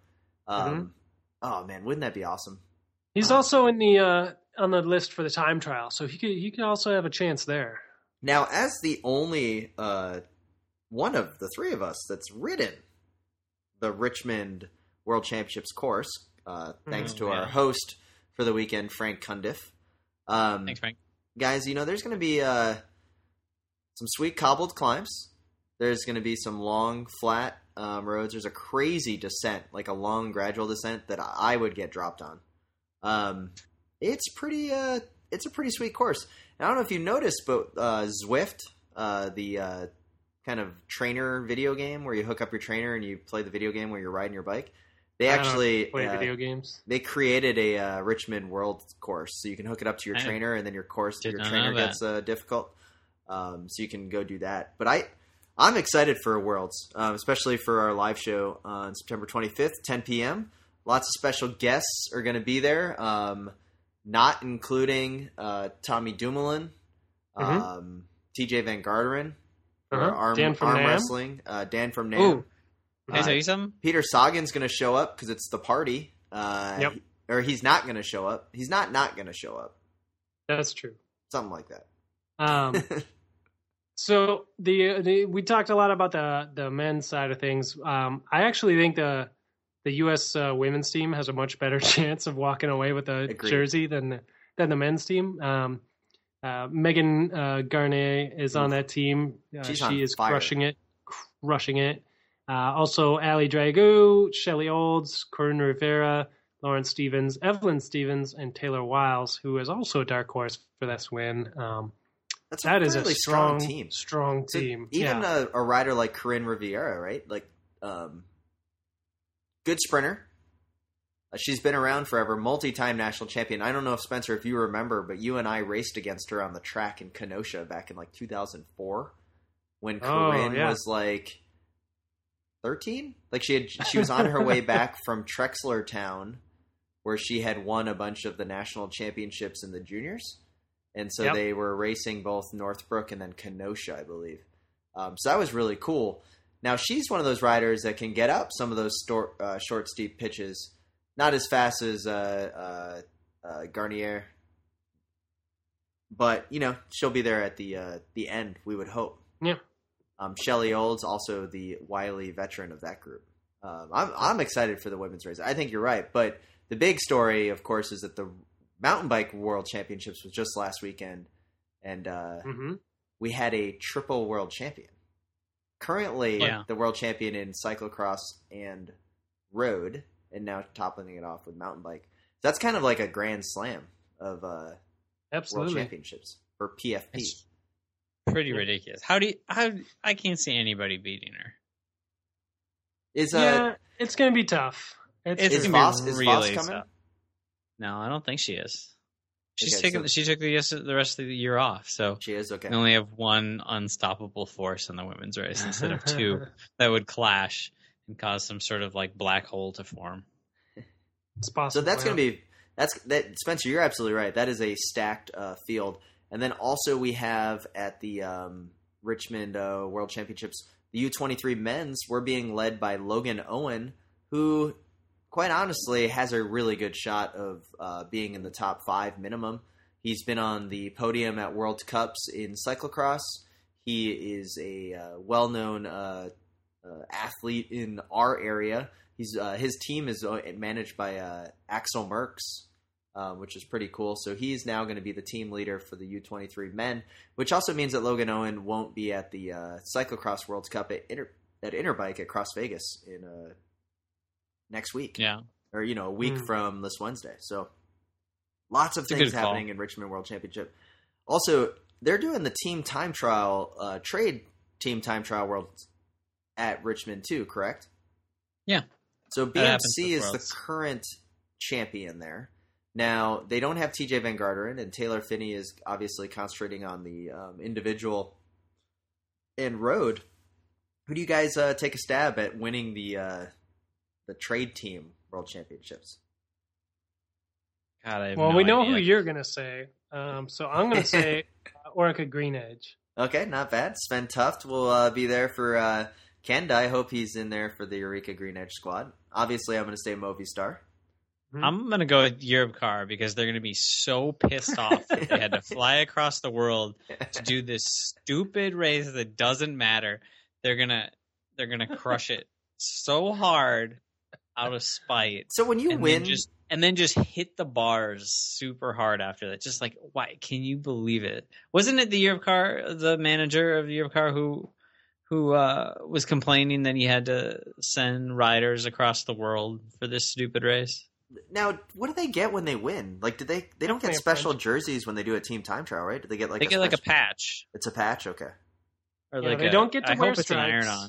Um, Mm-hmm. Oh man, wouldn't that be awesome? he's Oh. also in the uh, on the list for the time trial, so he could he could also have a chance there. Now, as the only uh, one of the three of us that's ridden the Richmond World Championships course, uh, thanks Mhm, to our host for the weekend, Frank Cundiff. Um, Thanks, Frank. guys, you know, there's going to be uh, some sweet cobbled climbs. There's going to be some long, flat um, roads. There's a crazy descent, like a long, gradual descent that I would get dropped on. Um, it's pretty. Uh, it's a pretty sweet course. And I don't know if you noticed, but uh, Zwift, uh, the uh, kind of trainer video game where you hook up your trainer and you play the video game where you're riding your bike. They actually Play uh, video games. they created a uh, Richmond World course, so you can hook it up to your I trainer, and then your course your trainer gets uh, difficult. Um, so you can go do that. But I, I'm excited for Worlds, um, especially for our live show on September 25th, 10 p.m. Lots of special guests are going to be there, um, not including uh, Tommy Dumoulin, Mhm. um, Tejay Van Garderen, for Uh-huh. arm, Dan from arm Nam. wrestling, uh, Dan from Nam. Ooh, Can I tell you something? Peter Sagan's going to show up because it's the party. Uh, Yep. Or he's not going to show up. He's not not going to show up. that's true. Something like that. Um, so the, the we talked a lot about the the men's side of things. Um, I actually think the the U.S. Uh, women's team has a much better chance of walking away with a Agreed. jersey than the, than the men's team. Um, uh, Megan uh, Guarnier is on that team. Uh, she is fire. crushing it, crushing it. Uh, also, Ali Dragoo, Shelley Olds, Coryn Rivera, Lauren Stephens, Evelyn Stevens, and Tayler Wiles, who is also a dark horse for this win. Um, That's that a is a strong, team. Strong So team. even yeah. a, a rider like Coryn Rivera, right? Like, um, good sprinter. Uh, she's been around forever, multi-time national champion. I don't know if Spencer, if you remember, but you and I raced against her on the track in Kenosha back in like 2004 when Oh, Coryn yeah. was like 13. Like she had, she was on her way back from Trexlertown, where she had won a bunch of the national championships in the juniors, and so Yep. they were racing both Northbrook and then Kenosha, I believe. Um, so that was really cool. Now she's one of those riders that can get up some of those stor- uh, short, steep pitches, not as fast as uh, uh, uh, Guarnier, but you know she'll be there at the uh, the end. We would hope. Yeah. Um, Shelley Olds, also the wily veteran of that group. Um, I'm I'm excited for the women's race. I think you're right, but the big story, of course, is that the mountain bike world championships was just last weekend, and uh, hmm we had a triple world champion. Currently, Yeah. the world champion in cyclocross and road, and now toppling it off with mountain bike. That's kind of like a grand slam of uh, world championships for PFP. It's pretty ridiculous. How do you, how I can't see anybody beating her. Is uh, yeah, it's going to be tough. It's, It's is gonna Vos be is really Vos coming? tough. No, I don't think she is. She's Okay, taking. so- she took the the rest of the year off, so She is okay. we only have one unstoppable force in the women's race instead of two that would clash and cause some sort of like black hole to form. it's possible. So that's yeah. going to be that's that Spencer. You're absolutely right. That is a stacked uh, field. And then also we have at the um, Richmond uh, World Championships the U23 men's. We're being led by Logan Owen, who, quite honestly, has a really good shot of uh, being in the top five minimum. He's been on the podium at World Cups in cyclocross. He is a uh, well-known uh, uh, athlete in our area. He's uh, his team is uh, managed by Axel Merckx, which is pretty cool. So he's now going to be the team leader for the U23 men, which also means that Logan Owen won't be at the uh, cyclocross World Cup at Inter at Interbike at Cross Vegas in uh, next week, Yeah, or you know a week Hmm. from this Wednesday. So Lots of It's things good call. happening in Richmond World Championship. Also, they're doing the team time trial, uh, trade team time trial world at Richmond too, correct? Yeah. So BMC with is the current champion there. Now they don't have Tejay Van Garderen, and Taylor Phinney is obviously concentrating on the um, individual and road. Who do you guys uh, take a stab at winning the uh, the trade team world championships? God, I have Well, no we know idea. who you're gonna say, um, so I'm gonna say uh, Orica Green Edge. Okay, not bad. Svein Tuft will uh, be there for uh, Kenda. I hope he's in there for the Orica Green Edge squad. Obviously, I'm going to say Movistar. I'm gonna go with Europcar because they're gonna be so pissed off that they had to fly across the world to do this stupid race that doesn't matter. They're gonna they're gonna crush it so hard out of spite. So when you and win, then just and then just hit the bars super hard after that. Just like why can you believe it? Wasn't it the Europcar, the manager of the Europcar who who uh, was complaining that he had to send riders across the world for this stupid race? now what do they get when they win? Like, do they they don't get special jerseys when they do a team time trial, right? Do they get like they a get like a patch It's a patch, okay. or Yeah, like they a- don't get to I wear hope it's an iron on.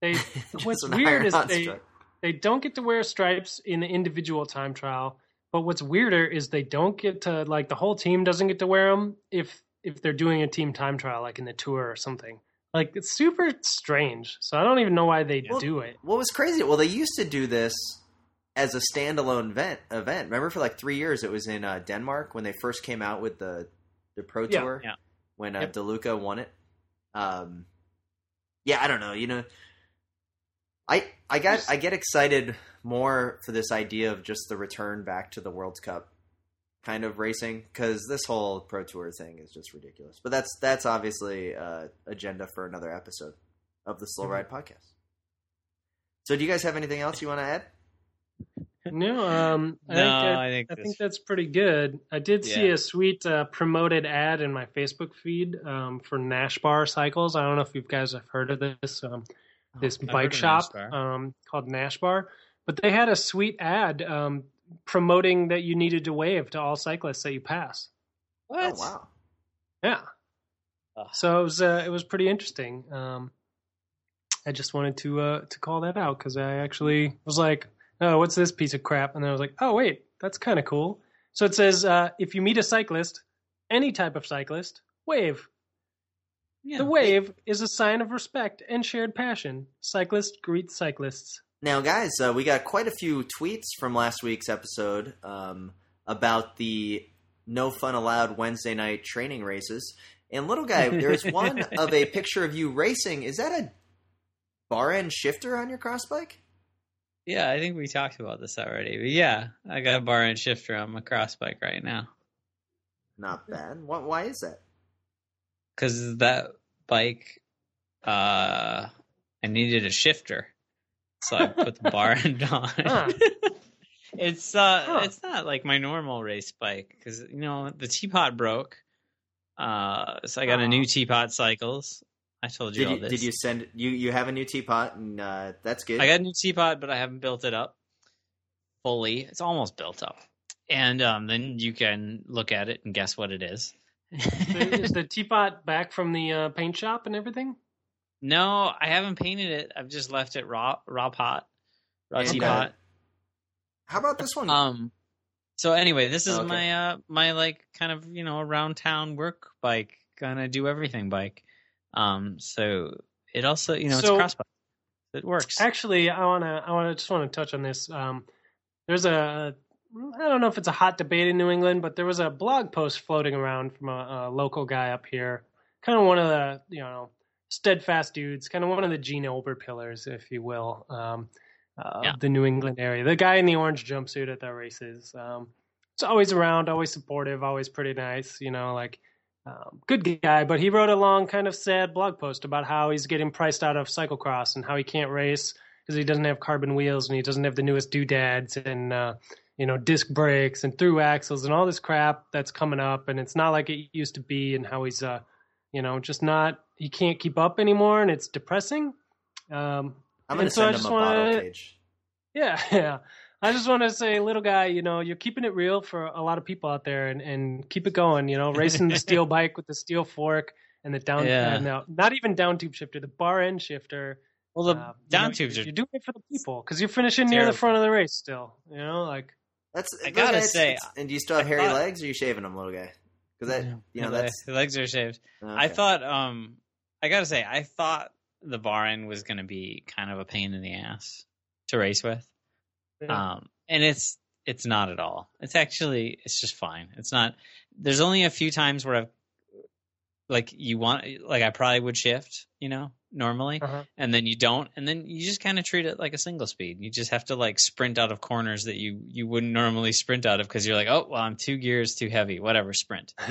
They what's an weird is iron-on they stripe. They don't get to wear stripes in the individual time trial. But what's weirder is they don't get to like the whole team doesn't get to wear them if if they're doing a team time trial like in the tour or something. Like it's super strange. So I don't even know why they Well, do it. What was crazy? Well, they used to do this as a standalone event. Event. Remember, for like three years, it was in uh, Denmark when they first came out with the the Pro Yeah. Tour. Yeah. When uh, Yep. Di Luca won it. Um, yeah, I don't know. You know, I I got I get excited more for this idea of just the return back to the World Cup kind of racing because this whole Pro Tour thing is just ridiculous. But that's that's obviously uh, agenda for another episode of the Slow Mhm. Ride podcast. So, do you guys have anything else you want to add? No, um, I No, think that- I think I think that's pretty good. I did see a sweet uh, promoted ad in my Facebook feed um, for Nash Bar Cycles. I don't know if you guys have heard of this um, this I've bike shop um, called Nash Bar, but they had a sweet ad um, promoting that you needed to wave to all cyclists that you pass. What? Oh wow! Yeah, Ugh. so it was uh, it was pretty interesting. Um, I just wanted to uh, to call that out because I actually was like, "Oh, what's this piece of crap?" And then I was like, "Oh, wait, that's kind of cool." So it says, uh, "If you meet a cyclist, any type of cyclist, wave. Yeah. The wave is a sign of respect and shared passion. Cyclists greet cyclists." Now, guys, uh, we got quite a few tweets from last week's episode um, about the No Fun Allowed Wednesday night training races. And little guy, there's one of a picture of you racing. Is that a bar end shifter on your cross bike? Yeah, I think we talked about this already. But yeah, I got a bar end shifter on my cross bike right now. Not bad. Why, why is that? Because that bike, uh, I needed a shifter. So I put the bar end on. Huh. it's uh Huh. it's not like my normal race bike because you know the teapot broke. Uh, so I got a new teapot cycles. I told you Did all you, this. did you send you? You have a new teapot, and uh, that's good. I got a new teapot, but I haven't built it up fully. It's almost built up, and um, then you can look at it and guess what it is. Is the teapot back from the uh, paint shop and everything? no, I haven't painted it. I've just left it raw, raw pot, raw Okay. teapot. How about this one? Um. So anyway, this is Okay. my uh my like kind of you know around town work bike, gonna do everything bike. Um. So it also you know it's So- a cross bike. It works. Actually, I wanna, I wanna just want to touch on this. Um, there's a, I don't know if it's a hot debate in New England, but there was a blog post floating around from a, a local guy up here, kind of one of the, you know, steadfast dudes, kind of one of the Gene Olber pillars, if you will, um, uh, Yeah. of the New England area. The guy in the orange jumpsuit at the races. Um, it's always around, always supportive, always pretty nice, you know, like. Um, good guy, but he wrote a long, kind of sad blog post about how he's getting priced out of cyclocross and how he can't race because he doesn't have carbon wheels and he doesn't have the newest doodads and uh, you know disc brakes and through axles and all this crap that's coming up and it's not like it used to be and how he's uh you know just not he can't keep up anymore and it's depressing. Um, I'm going to and so I send him just a bottle wanna- cage. yeah, yeah. I just want to say, little guy, you know, you're keeping it real for a lot of people out there, and, and keep it going. You know, racing the steel bike with the steel fork and the down, Yeah. uh, no, not even down tube shifter, the bar end shifter. Well, the you down know, tubes you're, are. you're doing it for the people because you're finishing near the front of the race still. You know, like That's I those- gotta it's- say, and do you still have I hairy thought- legs, or are you shaving them, little guy? Because that, you know, the, that's. the legs are shaved. I thought, um, I gotta say, I thought the bar end was gonna be kind of a pain in the ass to race with. yeah. Um, and it's it's not at all. It's actually it's just fine. It's not. There's only a few times where I've like you want like I probably would shift, you know, normally, Uh-huh. and then you don't, and then you just kind of treat it like a single speed. You just have to like sprint out of corners that you you wouldn't normally sprint out of because you're like, oh well, I'm two gears too heavy. Whatever, sprint.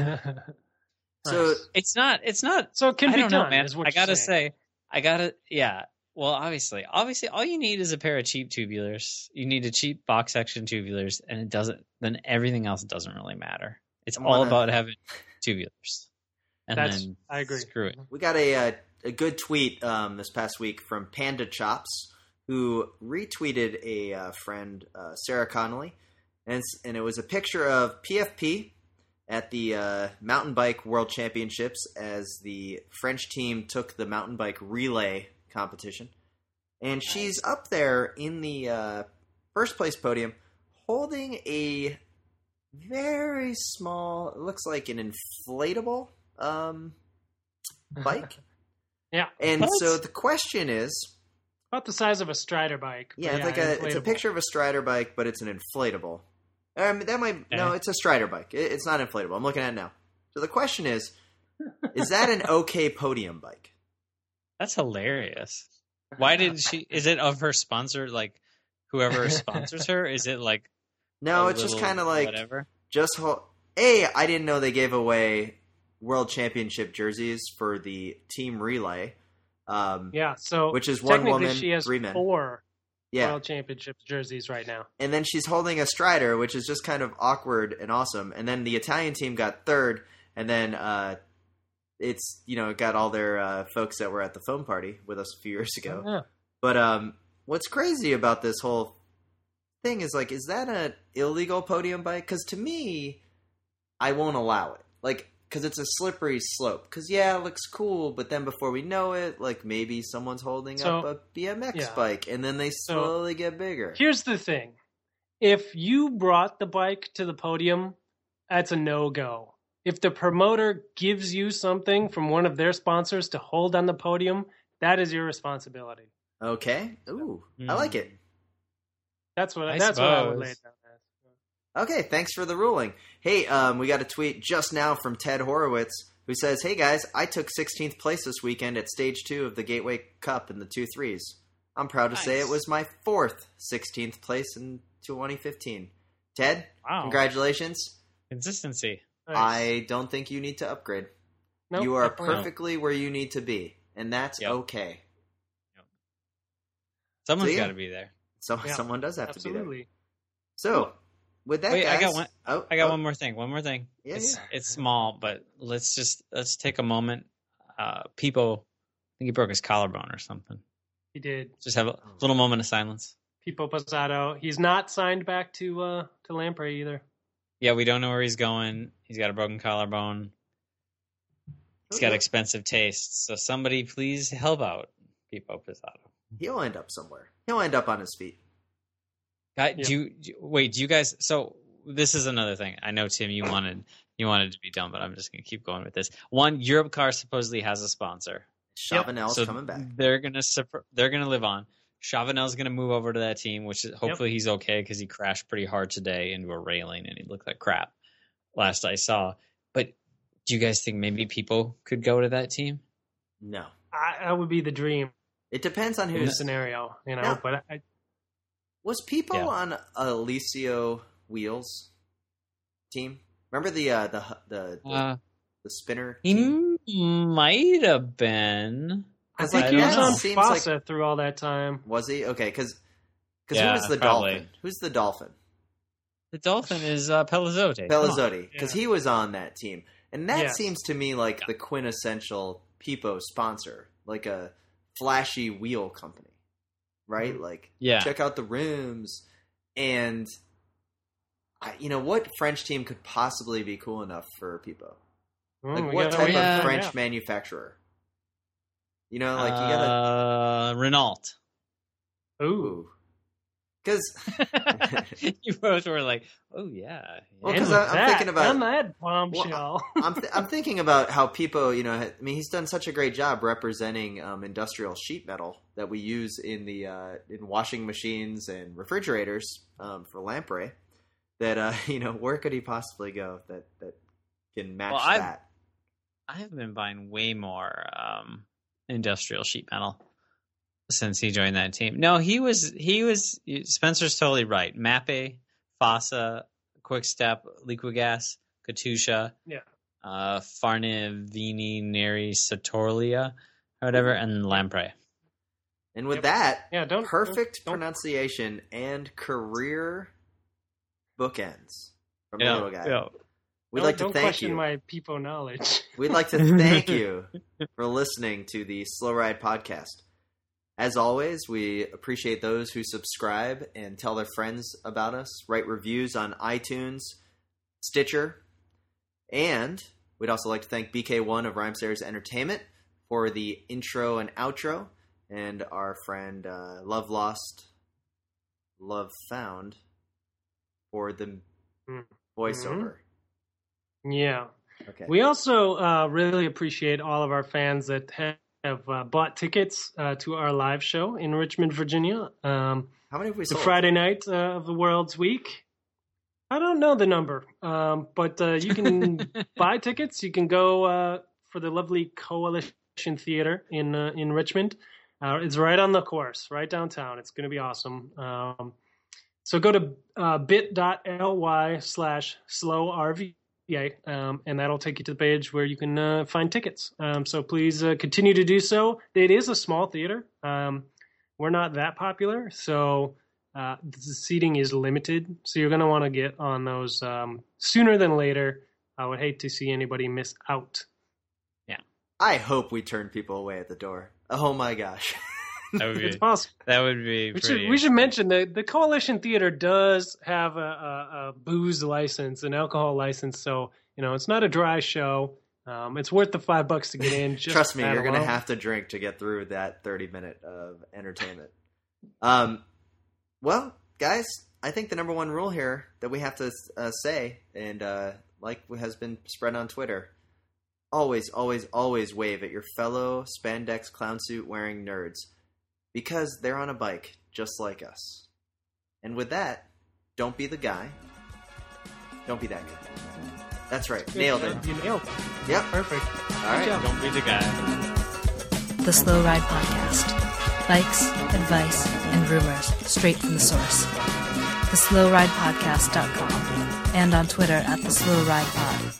So It's not. It's not so it can I be don't done. know, man. is what I gotta say, I gotta, yeah. Well, obviously, obviously, all you need is a pair of cheap tubulars. You need a cheap box section tubulars, and it doesn't. Then everything else doesn't really matter. It's I all wanna- about having tubulars. And That's then I agree. Screw it. We got a uh, a good tweet um, this past week from Panda Chops, who retweeted a uh, friend uh, Sarah Connolly, and and it was a picture of PFP at the uh, mountain bike world championships as the French team took the mountain bike relay competition, and she's up there in the uh, first place podium, holding a very small, it looks like an inflatable um, bike. Yeah, And What? so the question is, about the size of a Strider bike. but yeah, it's like a it's a picture of a Strider bike, but it's an inflatable. Um, that might no, it's a Strider bike. It, it's not inflatable. I'm looking at it now. So the question is, is that an okay podium bike? That's hilarious. Why did she? Is it of her sponsor? Like whoever sponsors her? Is it like No, it's just kind of like whatever? just ho- a. I didn't know they gave away world championship jerseys for the team relay. Um, Yeah, so Which is one woman, she has three men. four yeah, World Championship jerseys right now. and then she's holding a Strider, which is just kind of awkward and awesome. And then the Italian team got third, and then uh, it's you know it got all their uh, folks that were at the foam party with us a few years ago. Yeah. But um, what's crazy about this whole thing is like, is that an illegal podium bike? Because to me, I won't allow it. Like, because it's a slippery slope. Because yeah, it looks cool, but then before we know it, like maybe someone's holding So- up a BMX yeah. bike, and then they So- slowly get bigger. Here's the thing: if you brought the bike to the podium, that's a no go. If the promoter gives you something from one of their sponsors to hold on the podium, that is your responsibility. Okay. Ooh, I like hmm. it. That's what I that's what I would lay suppose. down as. Okay, thanks for the ruling. Hey, um, we got a tweet just now from Ted Horowitz who says, "Hey guys, I took 16th place this weekend at Stage Two of the Gateway Cup in the two threes. I'm proud to say it was my fourth 16th place in 2015. Ted, Wow. congratulations. Consistency. Nice. I don't think you need to upgrade. Nope, you are definitely not. perfectly where you need to be, and that's Yep. okay. Someone's So, yeah. got to be there. So Yeah, someone does have to be there. Absolutely. So with that, Wait, I got guys- one- Oh, I got oh, one more thing. One more thing. Yeah, it's yeah. it's small, but let's just let's take a moment. Uh, Pippo, I think he broke his collarbone or something. He did. Just have a little moment of silence. Pippo Pozzato. He's not signed back to uh to Lampre either. Yeah, we don't know where he's going. He's got a broken collarbone. He's got expensive tastes. So somebody please help out Pippo Pozzato. He'll end up somewhere. He'll end up on his feet. Guy, Yeah. do you do, wait? Do you guys? So this is another thing. I know Tim, you wanted you wanted to be done, but I'm just gonna keep going with this. One, Europcar supposedly has a sponsor. Chavanel's so coming back. They're gonna they're gonna live on. Chavanel's gonna move over to that team, which is hopefully he's okay because he crashed pretty hard today into a railing and he looked like crap last I saw. But do you guys think maybe people could go to that team? No, I, that would be the dream it depends on in who's scenario, you know. No. But I, Was Pippo Yeah. on Alicio Wheels team? Remember the uh, the the the, Uh, the spinner? he team? m- might have been. I 'Cause, think like, he was on know. seems like- through all that time. Was he okay? Because who Yeah, was the probably. dolphin? Who's the dolphin? The Dolphin is uh, Pellizotti. Pellizotti, because Yeah. he was on that team, and that Yes. seems to me like the quintessential Pippo sponsor, like a flashy wheel company, right? Like, Yeah. check out the rooms. and I, you know what French team could possibly be cool enough for Pippo? Oh, Like what type wait yeah, of French that. manufacturer? You know, like you gotta uh, Renault. Ooh. Because you both were like, "Oh yeah." Well, yeah. 'cause And I- with I'm that, thinking about- on that bombshell. I'm th- I'm thinking about how Pippo, you know, I mean, he's done such a great job representing um, industrial sheet metal that we use in the uh, in washing machines and refrigerators um, for Lampre. That uh, you know, where could he possibly go that that can match Well, I've- that? I've been buying way more um, industrial sheet metal since he joined that team. No, he was he was Spencer's totally right. Mapei, Fassa, Quick Step, Liquigas, Katusha, Yeah. uh, Farnivini, Neri, Satorlia, or whatever, and Lampre. And with Yep. that, yeah, don't perfect don't- pronunciation and career bookends from the little guy. yeah. We'd don't, like to don't thank question you. my people knowledge. We'd like to thank you for listening to the Slow Ride podcast. As always, we appreciate those who subscribe and tell their friends about us, write reviews on iTunes, Stitcher, and we'd also like to thank BK1 of Rhymesters Entertainment for the intro and outro, and our friend uh, Love Lost, Love Found for the Mm. voiceover. yeah. Okay. We also uh, really appreciate all of our fans that have, uh, bought tickets uh, to our live show in Richmond, Virginia. Um, How many have we the sold? Friday night uh, of the World's Week. I don't know the number, um, but uh, you can buy tickets. You can go uh, for the lovely Coalition Theater in uh, in Richmond. Uh, it's right on the course, right downtown. It's going to be awesome. Um, so go to uh, bit.ly slash slow RVA, um, and that'll take you to the page where you can uh, find tickets. Um, so please uh, continue to do so. It is a small theater. Um, we're not that popular, so uh, the seating is limited. So you're going to want to get on those um, sooner than later. I would hate to see anybody miss out. Yeah. I hope we turn people away at the door. Oh my gosh. That would It's be possible. that would be We should, we should mention that the Coalition Theater does have a, a, a booze license, an alcohol license. So you know it's not a dry show. Um, it's worth the five bucks to get in. Just Trust me, you're going to have to drink to get through that 30 minute of entertainment. Um, well, guys, I think the number one rule here that we have to uh, say, and uh, like has been spread on Twitter, always, always, always wave at your fellow spandex clown suit wearing nerds because they're on a bike just like us. And with that, don't be the guy. Don't be that guy. That's right. Good Nailed it. You nailed it. Yep. Perfect. All right. job. Don't be the guy. The Slow Ride Podcast. Bikes, advice, and rumors straight from the source. The Slow Ride Podcast.com and on Twitter at The Slow Ride Pod.